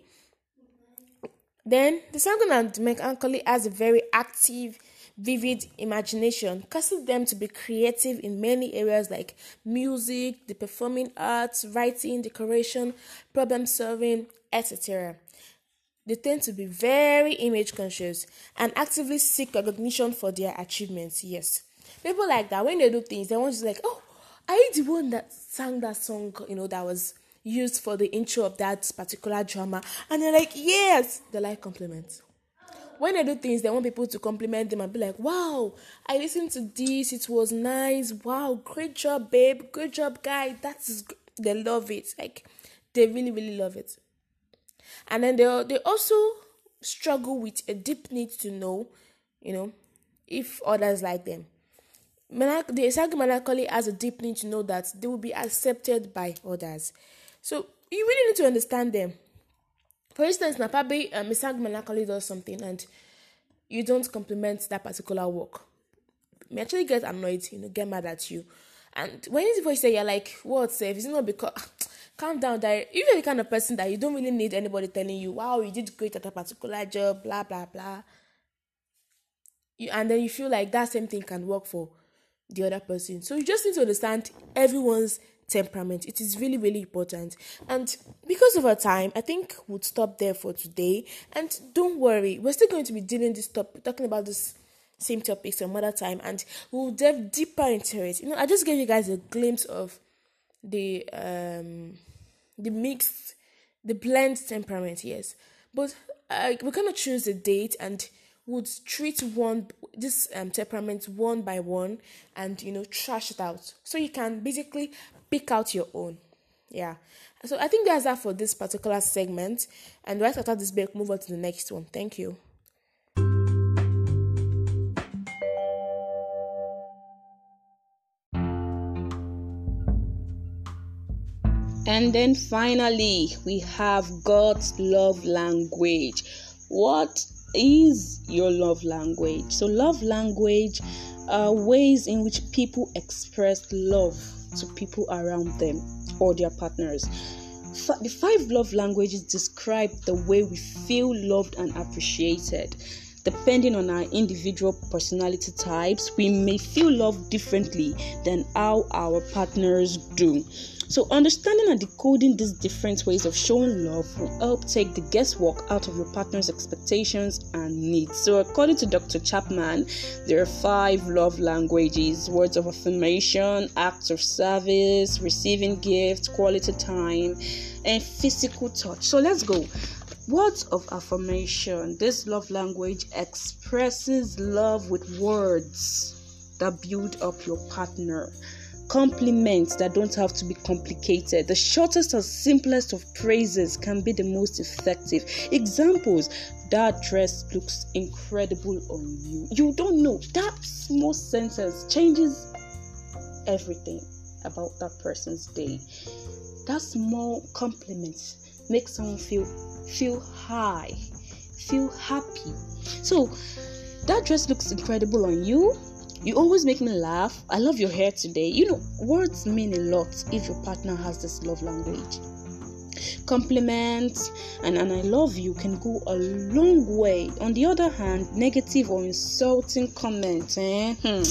Then the sanguine and melancholy has a very active vivid imagination, causing them to be creative in many areas like music, the performing arts, writing, decoration, problem solving, etc. They tend to be very image conscious and actively seek recognition for their achievements. Yes. People like that, when they do things, they want to be like, oh, are you the one that sang that song, you know, that was used for the intro of that particular drama? And they're like, yes, they like compliments. When they do things, they want people to compliment them and be like, wow, I listened to this, it was nice, wow, great job, babe, good job, guy. That's they love it. Like they really, really love it. And then they they also struggle with a deep need to know, you know, if others like them the Isaac melancholy has a deep need to know that they will be accepted by others. So you really need to understand them. For instance, Napabi um, Isaac melancholy does something and you don't compliment that particular work. may actually get annoyed, you know, get mad at you. And when his voice say you're like, what safe? It's not because calm down that you're the kind of person that you don't really need anybody telling you, wow, you did great at a particular job, blah blah blah. You, and then you feel like that same thing can work for the other person. So you just need to understand everyone's temperament. It is really, really important. And because of our time, I think we'll stop there for today. And don't worry, we're still going to be dealing this topic, talking about this same topic some other time, and we'll delve deeper into it. You know, I just gave you guys a glimpse of the um the mixed, the blend temperament, yes. But uh, we're gonna choose a date and would treat one this um, temperament one by one and you know trash it out. So you can basically pick out your own. Yeah. So i think that's that for this particular segment. And right after this break move on to the next one. Thank you. And then finally, we have God's love language. What is your love language. So, love language are ways in which people express love to people around them or their partners. The five love languages describe the way we feel loved and appreciated. Depending on our individual personality types, we may feel love differently than how our partners do. So, understanding and decoding these different ways of showing love will help take the guesswork out of your partner's expectations and needs. So, according to Dr. Chapman, there are five love languages words of affirmation, acts of service, receiving gifts, quality time, and physical touch. So, let's go. Words of affirmation. This love language expresses love with words that build up your partner compliments that don't have to be complicated. The shortest and simplest of praises can be the most effective. Examples that dress looks incredible on you. You don't know. That small sentence changes everything about that person's day. That small compliment makes someone feel feel high, feel happy. So that dress looks incredible on you you always make me laugh. I love your hair today. You know, words mean a lot if your partner has this love language. Compliments and, and I love you can go a long way. On the other hand, negative or insulting comments eh, hmm,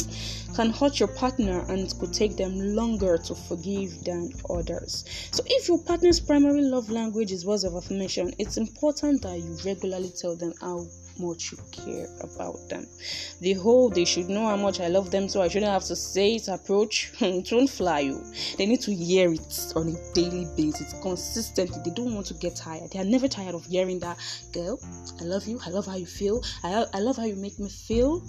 can hurt your partner and could take them longer to forgive than others. So, if your partner's primary love language is words of affirmation, it's important that you regularly tell them how much you care about them. The whole they should know how much I love them, so I shouldn't have to say it approach. it won't fly you. They need to hear it on a daily basis, consistently. They don't want to get tired. They are never tired of hearing that, girl, I love you. I love how you feel. I, I love how you make me feel.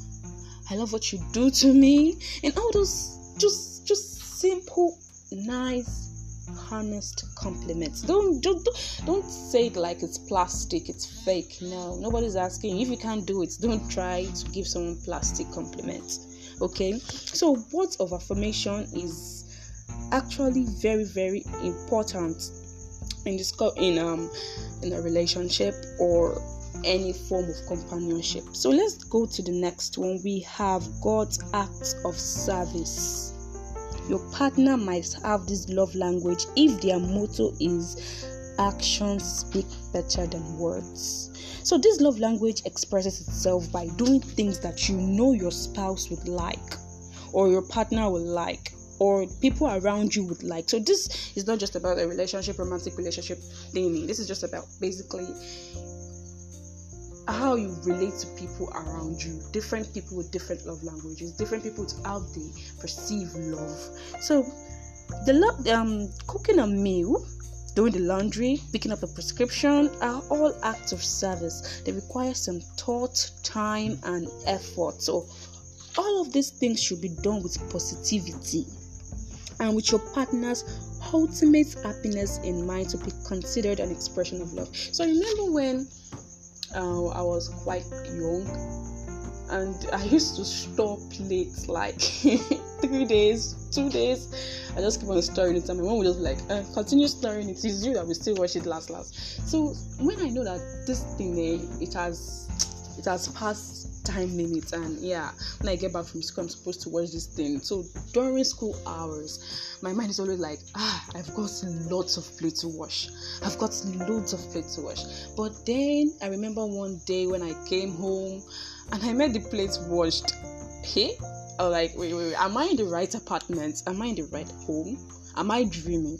I love what you do to me. And all those just just simple, nice honest compliments. Don't, don't don't say it like it's plastic, it's fake. No, nobody's asking. If you can't do it, don't try to give someone plastic compliments. Okay? So words of affirmation is actually very, very important in this in um in a relationship or any form of companionship. So let's go to the next one. We have God's acts of service your partner might have this love language if their motto is actions speak better than words. So, this love language expresses itself by doing things that you know your spouse would like, or your partner would like, or people around you would like. So, this is not just about a relationship, romantic relationship thing. This is just about basically how you relate to people around you different people with different love languages different people with how they perceive love. So the love um cooking a meal doing the laundry picking up a prescription are all acts of service. They require some thought time and effort. So all of these things should be done with positivity and with your partner's ultimate happiness in mind to be considered an expression of love. So remember when uh, I was quite young and I used to stop late like three days, two days. I just keep on stirring it, and my mom would just be like, uh, "Continue stirring it. It's you that will still watch it last, last." So when I know that this thing, eh, it has, it has passed time limit and yeah, when I get back from school, I'm supposed to watch this thing. So during school hours, my mind is always like, "Ah, I've got lots of plate to wash. I've got loads of plate to wash." But then I remember one day when I came home and I met the plates washed. Hey, I was like, wait, wait, wait, am I in the right apartment? Am I in the right home? Am I dreaming?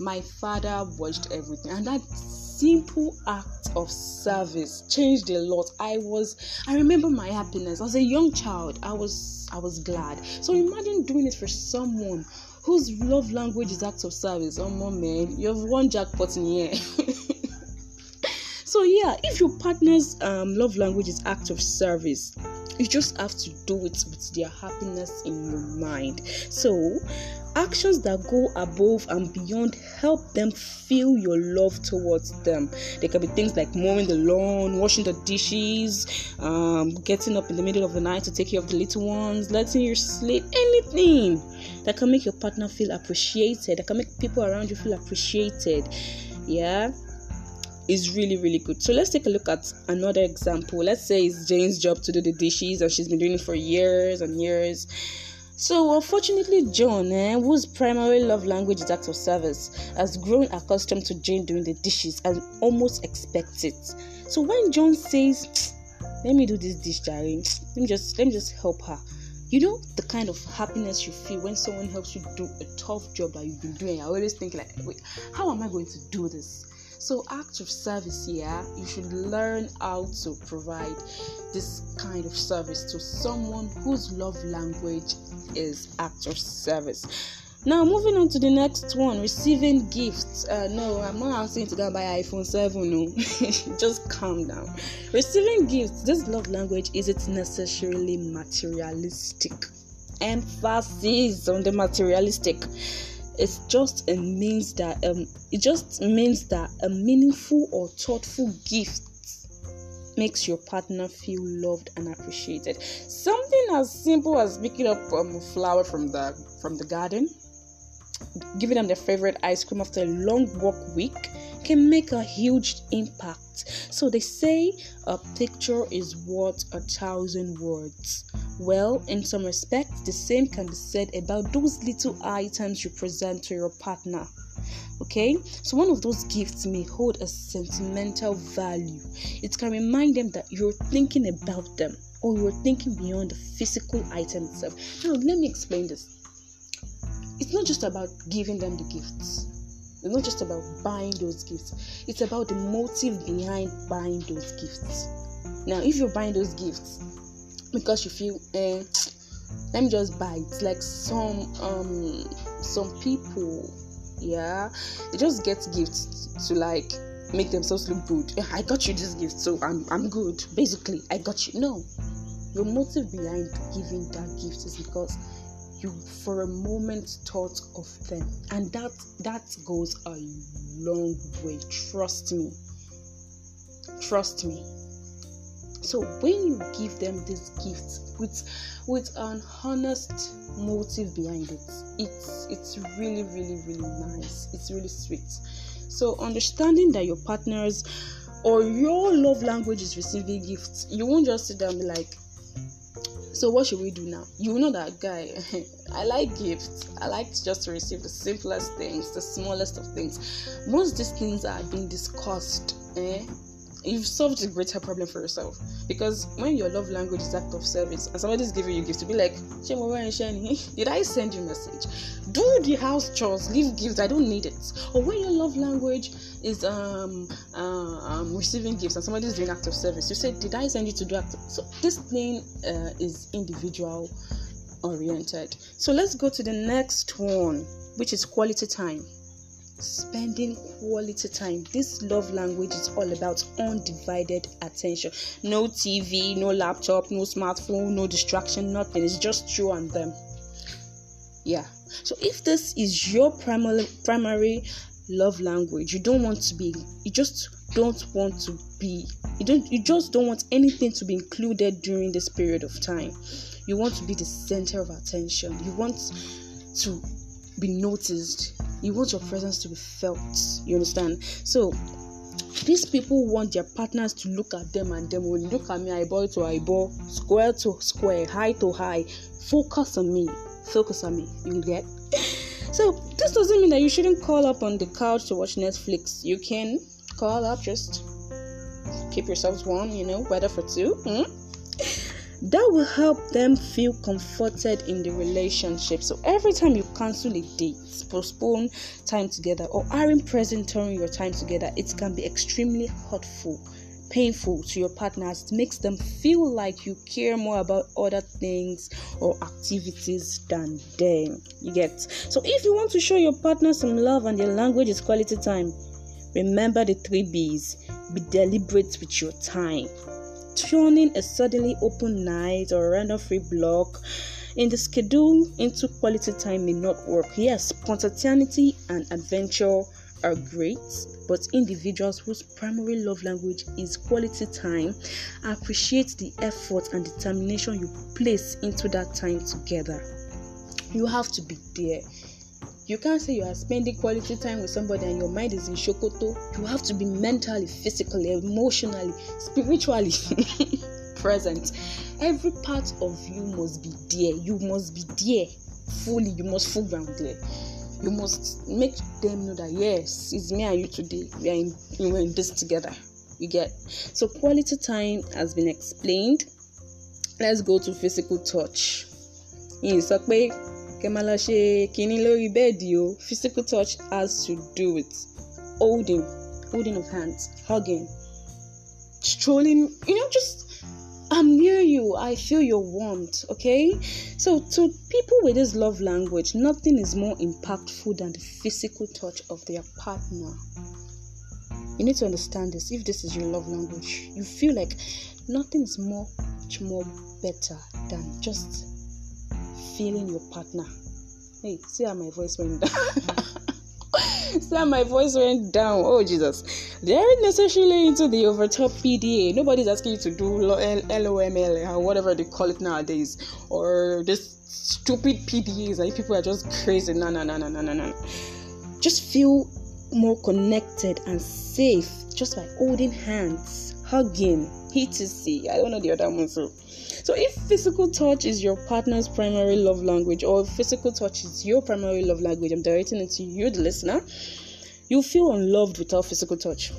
My father watched everything, and that simple act of service changed a lot. I was, I remember my happiness. As a young child, I was, I was glad. So imagine doing it for someone whose love language is acts of service. Oh, man, you've won jackpot in here. so yeah if your partner's um, love language is act of service you just have to do it with their happiness in your mind. So actions that go above and beyond help them feel your love towards them. They can be things like mowing the lawn washing the dishes um, getting up in the middle of the night to take care of the little ones letting you sleep anything that can make your partner feel appreciated that can make people around you feel appreciated. Yeah is really really good. So let's take a look at another example. Let's say it's jane's job to do the dishes and she's been doing it for years and years. So unfortunately john eh, whose primary love language is acts of service has grown accustomed to jane doing the dishes and almost expects it. So when john says let me do this dish Jerry. let me just let me just help her. You know the kind of happiness you feel when someone helps you do a tough job that you've been doing. I always think like wait how am i going to do this so, acts of service here, you should learn how to provide this kind of service to someone whose love language is acts of service. Now, moving on to the next one, receiving gifts. Uh, no, I'm not asking to go buy iPhone 7. No, just calm down. Receiving gifts, this love language isn't necessarily materialistic. Emphasis on the materialistic it just means that um it just means that a meaningful or thoughtful gift makes your partner feel loved and appreciated. Something as simple as picking up um, a flower from the from the garden giving them their favorite ice cream after a long work week can make a huge impact so they say a picture is worth a thousand words well, in some respects, the same can be said about those little items you present to your partner. Okay, so one of those gifts may hold a sentimental value. It can remind them that you're thinking about them or you're thinking beyond the physical item itself. Now, let me explain this. It's not just about giving them the gifts, it's not just about buying those gifts, it's about the motive behind buying those gifts. Now, if you're buying those gifts because you feel eh, let me just buy it. Like some um some people yeah they just get gifts to like make themselves look good. Eh, i got you this gift so i'm i'm good basically. I got you. No. Your motive behind giving that gift is because you for a moment thought of them. And that that goes a long way. Trust me. Trust me. So when you give them these gifts with with an honest motive behind it it's it's really really really nice. It's really sweet. So understanding that your partners or your love language is receiving gifts you won't just sit there and be like So what should we do now? You know that guy. I like gifts. I like just to receive the simplest things, the smallest of things. Once these things are being discussed, eh, you've solved a greater problem for yourself. Because when your love language is act of service and somebody's giving you gifts, to be like, "Shey mo wá iṣẹ́ did I send you a message? Do the house chores, leave gifts. I don't need it. Or when your love language is um, uh, um receiving gifts and somebody's doing act of service, you say, "Did I send you to do act?" So this thing uh, is individual oriented. So let's go to the next one, which is quality time. Spending quality time. This love language is all about undivided attention. No TV, no laptop, no smartphone, no distraction, nothing. It's just you and them. Yeah. So if this is your primary primary love language, you don't want to be you just don't want to be you don't you just don't want anything to be included during this period of time you want to be the center of attention you want to be noticed you want your presence to be felt you understand? So these people want their partners to look at them and them will look at me eyeball to eyeball square to square high to high. Focus on me focus on me you get? So this doesn't mean that you shouldn't call up on the couch to watch netflix. You can call up just keep yourselves warm you know weather for two hmm? That will help them feel comforted in the relationship. So every time you cancel a date, postpone time together, or aren't present during your time together, it can be extremely hurtful, painful to your partners. It makes them feel like you care more about other things or activities than them. You get so if you want to show your partner some love and their language is quality time, remember the three B's. Be deliberate with your time turning a suddenly open night or random free block in the schedule into quality time may not work. Yes, spontaneity and adventure are great, but individuals whose primary love language is quality time appreciate the effort and determination you place into that time together. You have to be there. You can't say you are spending quality time with somebody and your mind is in Shokoto. You have to be mentally, physically, emotionally, spiritually present. Every part of you must be there. You must be there fully. You must full ground there. You must make them know that yes, it's me and you today. We are in, we are in this together. You get so quality time has been explained. Let's go to physical touch. In pé kẹ máa lọ lórí o. Physical touch has to do with holding holding of hands hugging strolling. You know just i'm near you. I feel your warmth okay? So to people with this love language nothing is more impactful than the physical touch of their partner. You need to understand this. If this is your love language you feel like nothing is much more better than just feeling your partner. Hey, see how my voice went down. see how my voice went down. Oh Jesus. They aren't necessarily into the overtop PDA. Nobody's asking you to do LOML or uh, whatever they call it nowadays. Or this stupid PDAs. Like people are just crazy. No, no, no, no, no, no, no. Just feel more connected and safe just by holding hands, hugging, etc. I don't know the other one. So so, if physical touch is your partner's primary love language, or physical touch is your primary love language, I'm directing it to you, the listener, you feel unloved without physical touch.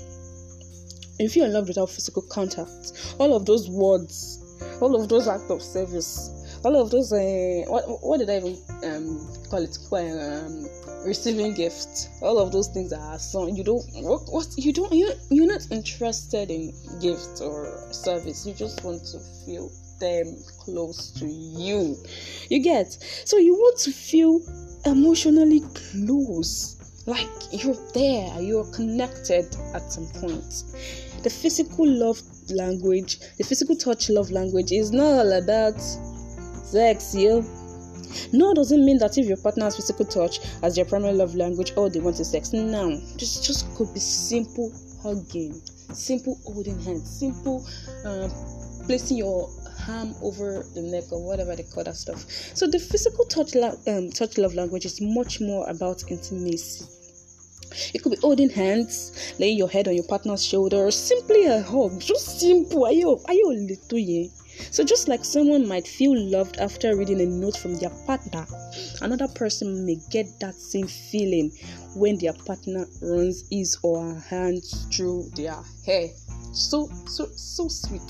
You feel unloved without physical contact. All of those words, all of those acts of service, all of those, uh, what, what did I even um, call it? Um, receiving gifts all of those things are so you don't what, what you don't you you're not interested in gifts or service you just want to feel them close to you. You get? So you want to feel emotionally close. Like you're there, you're connected at some point. The physical love language, the physical touch love language is not all about sex, yo. No, doesn't mean that if your partner has physical touch as their primary love language, all they want is sex. No, just just could be simple hugging, simple holding hands, simple uh, placing your arm over the neck or whatever they call that stuff. So the physical touch, um, touch love language is much more about intimacy. It could be holding hands, laying your head on your partner's shoulder, simply a hug. Just simple. Are you are you a little yeah? So, just like someone might feel loved after reading a note from their partner, another person may get that same feeling when their partner runs his or her hands through their hair. So, so, so sweet,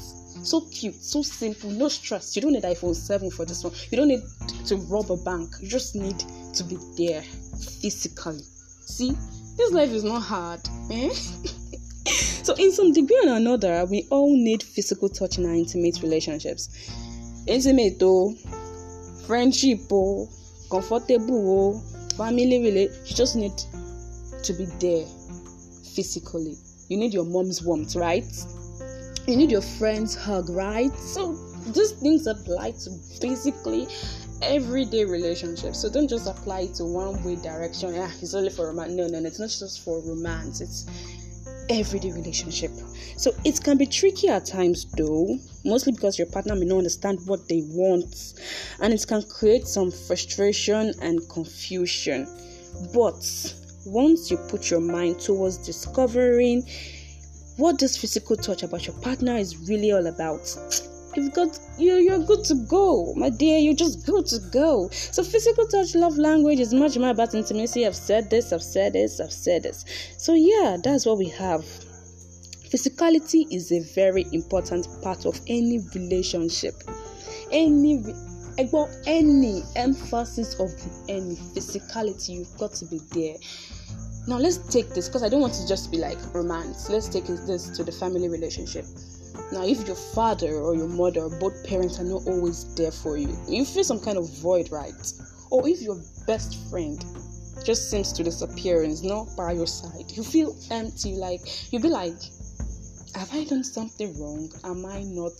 so cute, so simple, no stress. You don't need iPhone 7 for this one, you don't need to rob a bank, you just need to be there physically. See, this life is not hard. Eh? so, in some degree or another, we all need physical touch in our intimate relationships. Intimate, though, friendship, oh, comfortable, oh, family, really, you just need to be there physically. You need your mom's warmth, right? You need your friend's hug, right? So, these things apply to basically everyday relationships. So don't just apply it to one way direction. Yeah, it's only for romance. No, no, no, it's not just for romance. It's everyday relationship. So it can be tricky at times though, mostly because your partner may not understand what they want and it can create some frustration and confusion. But once you put your mind towards discovering what this physical touch about your partner is really all about, you've got you you're good to go my dear. You're just good to go. So physical touch love language is much more about intimacy. I've said this i've said this i've said this. So yeah that's what we have. Physicality is a very important part of any relationship. Any about any emphasis of any physicality you've got to be there. Now let's take this because i don't want to just be like romance. Let's take this to the family relationship now, if your father or your mother, both parents are not always there for you, you feel some kind of void, right? Or if your best friend just seems to disappear and is not by your side, you feel empty. Like you'll be like, have I done something wrong? Am I not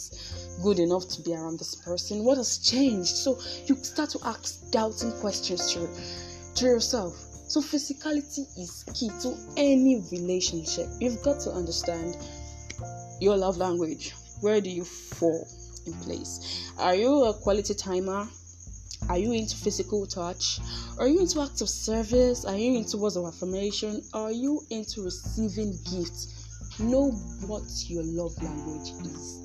good enough to be around this person? What has changed? So you start to ask doubting questions to, to yourself. So physicality is key to any relationship. You've got to understand your love language where do you fall in place? Are you a quality timer? Are you into physical touch? Are you into acts of service? Are you into words of affirmation? Are you into receiving gifts? Know what your love language is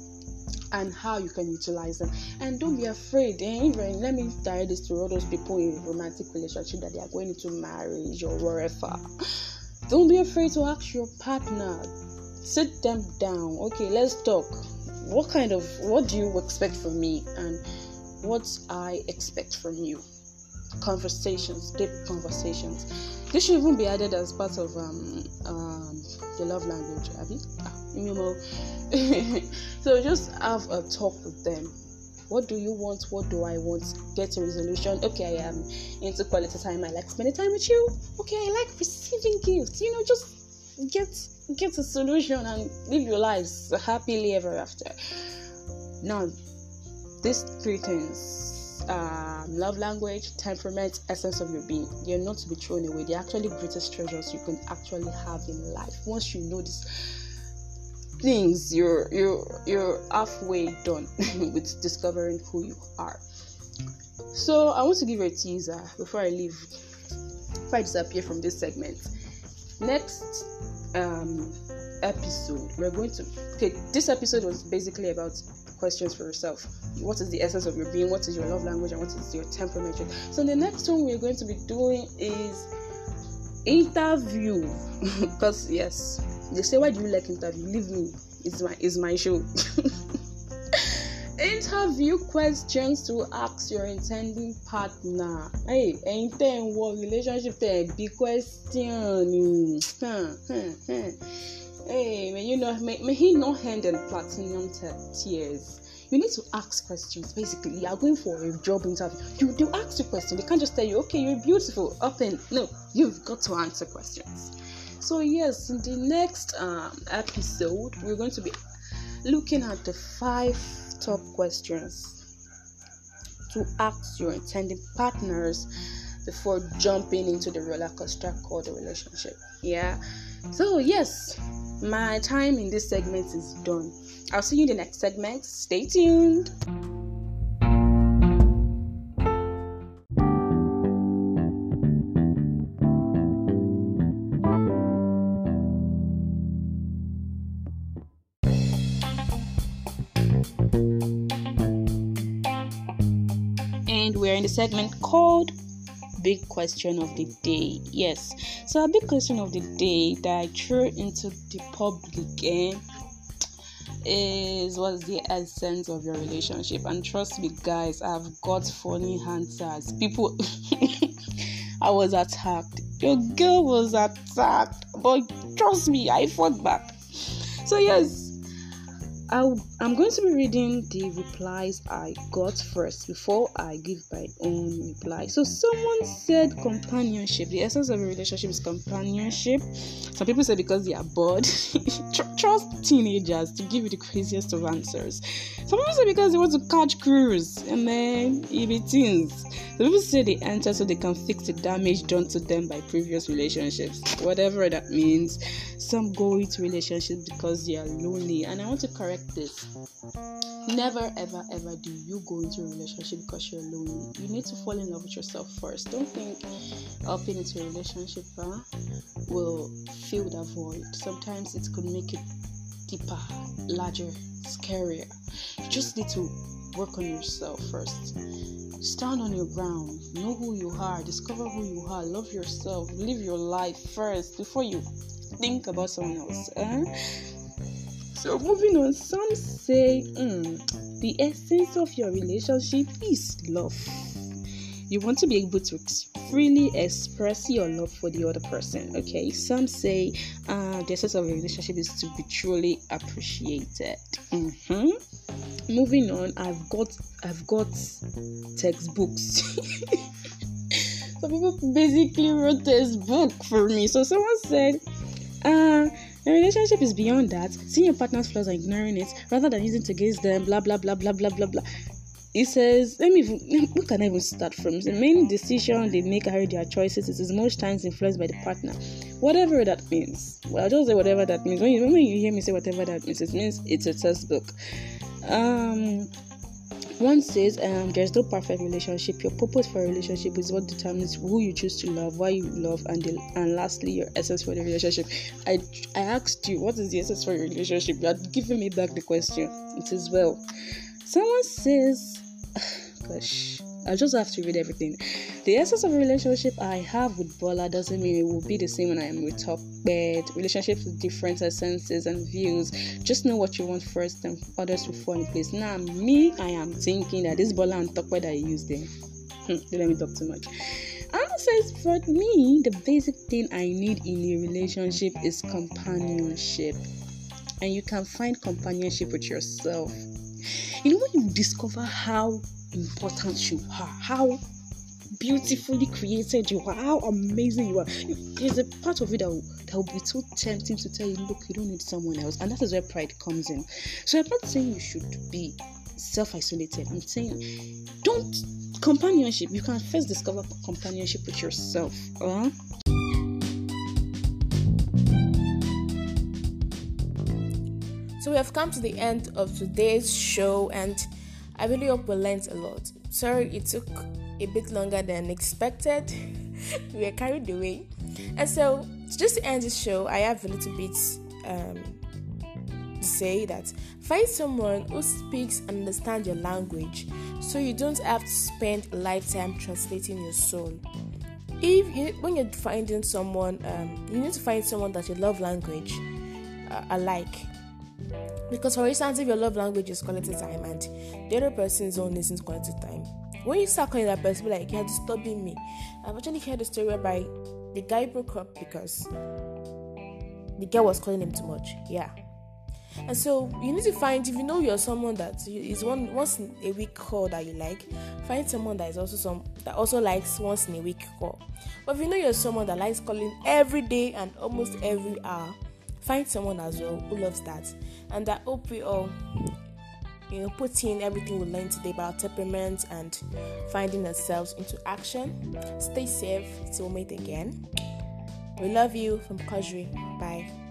and how you can utilize them. And don't be afraid eh? even let me direct this to all those people in romantic relationship that they are going into marriage or wherever don't be afraid to ask your partner sit them down. Okay let's talk. What kind of what do you expect from me and what i expect from you? Conversations deep conversations. This should even be added as part of um, um your love language abby. Ah, so just have a talk with them. What do you want? What do i want? Get a resolution. Okay i am into quality time. I like spending time with you. Okay i like receiving gifts. You know just get get a solution and live your lives happily ever after. Now, these three things um, love language, temperament, essence of your being they're not to be thrown away. They're actually greatest treasures you can actually have in life. Once you know these things, you're you're you're halfway done with discovering who you are. So I want to give you a teaser before I leave, before I disappear from this segment. Next um, episode, we're going to okay. This episode was basically about questions for yourself. What is the essence of your being? What is your love language? And what is your temperament? So the next one we're going to be doing is interview. because yes, they say why do you like interview? Leave me. It's my it's my show. interview questions to ask your intending partner. Hey, ẹ̀yin tẹ́ relationship tẹ́ ẹ̀ question. Hmm, hmm, hmm. Hey, may you know, may, may he not hand in platinum tears. You need to ask questions. Basically, you are going for a job interview. You do ask the question. They can't just tell you, okay, you're beautiful. And no, you've got to answer questions. So yes, in the next um, episode, we're going to be looking at the five top questions to ask your intended partners before jumping into the roller coaster called a relationship. Yeah. So, yes, my time in this segment is done. I'll see you in the next segment. Stay tuned. The segment called Big Question of the Day. Yes, so a big question of the day that I threw into the public again is what's the essence of your relationship? And trust me, guys, I've got funny answers. People, I was attacked. Your girl was attacked, but trust me, I fought back. So, yes, i am going to be reading the replies I got first before I give my own reply. So, someone said companionship. The essence of a relationship is companionship. Some people say because they are bored. Trust teenagers to give you the craziest of answers. Some people say because they want to catch cruise and then it be teens. Some people say they enter so they can fix the damage done to them by previous relationships. Whatever that means. Some go into relationships because they are lonely. And I want to correct this. Never, ever, ever do you go into a relationship because you're lonely. You need to fall in love with yourself first. Don't think hopping into a relationship huh, will fill that void. Sometimes it could make it deeper, larger, scarier. You just need to work on yourself first. Stand on your ground. Know who you are. Discover who you are. Love yourself. Live your life first before you think about someone else. Uh? So, moving on, some say mm, the essence of your relationship is love. You want to be able to freely express your love for the other person. Okay, some say uh, the essence of a relationship is to be truly appreciated. Mm-hmm. Moving on, I've got I've got textbooks. so people basically wrote this book for me. So someone said, uh, a relationship is beyond that. Seeing your partner's flaws and ignoring it rather than using to against them, blah blah blah blah blah blah blah. It says, let me even, can I even start from? The main decision they make are their choices. Is most times influenced by the partner. Whatever that means. Well, I'll just say whatever that means. When you, when you hear me say whatever that means, it means it's a textbook. Um, one says um, there's no perfect relationship. Your purpose for a relationship is what determines who you choose to love, why you love, and the, and lastly your essence for the relationship. I I asked you what is the essence for your relationship. You are giving me back the question. It is well. Someone says, gosh, I just have to read everything. The essence of a relationship I have with Bola doesn't mean it will be the same when I am with Top Bed. Relationships with different essences and views. Just know what you want first, and others will fall in place. Now, me, I am thinking that this Bola and Top Bed I use them. Hmm, don't let me talk too much. Anna says, for me, the basic thing I need in a relationship is companionship. And you can find companionship with yourself. You know, when you discover how important you are, how beautifully created you are, how amazing you are. There's a part of it that will, that will be so tempting to tell you, look, you don't need someone else, and that is where pride comes in. So I'm not saying you should be self-isolated. I'm saying don't companionship. You can first discover companionship with yourself. Uh-huh. So we have come to the end of today's show, and I really hope we learned a lot. Sorry it took a bit longer than expected. we were carried away. And so, just to end this show, I have a little bit um, to say that find someone who speaks and understands your language so you don't have to spend a lifetime translating your soul. If you, when you're finding someone, um, you need to find someone that you love language uh, alike. Because, for instance, if your love language is quality time and the other person's own isn't quality time, when you start calling that person, be like, you're disturbing me. I've actually heard a story whereby the guy broke up because the girl was calling him too much. Yeah. And so you need to find if you know you're someone that is one once a week call that you like, find someone that is also some that also likes once in a week call. But if you know you're someone that likes calling every day and almost every hour, find someone as well who loves that. And I hope we all you know, putting everything we learned today about temperament and finding ourselves into action. Stay safe till we meet again. We love you from Kajri. Bye.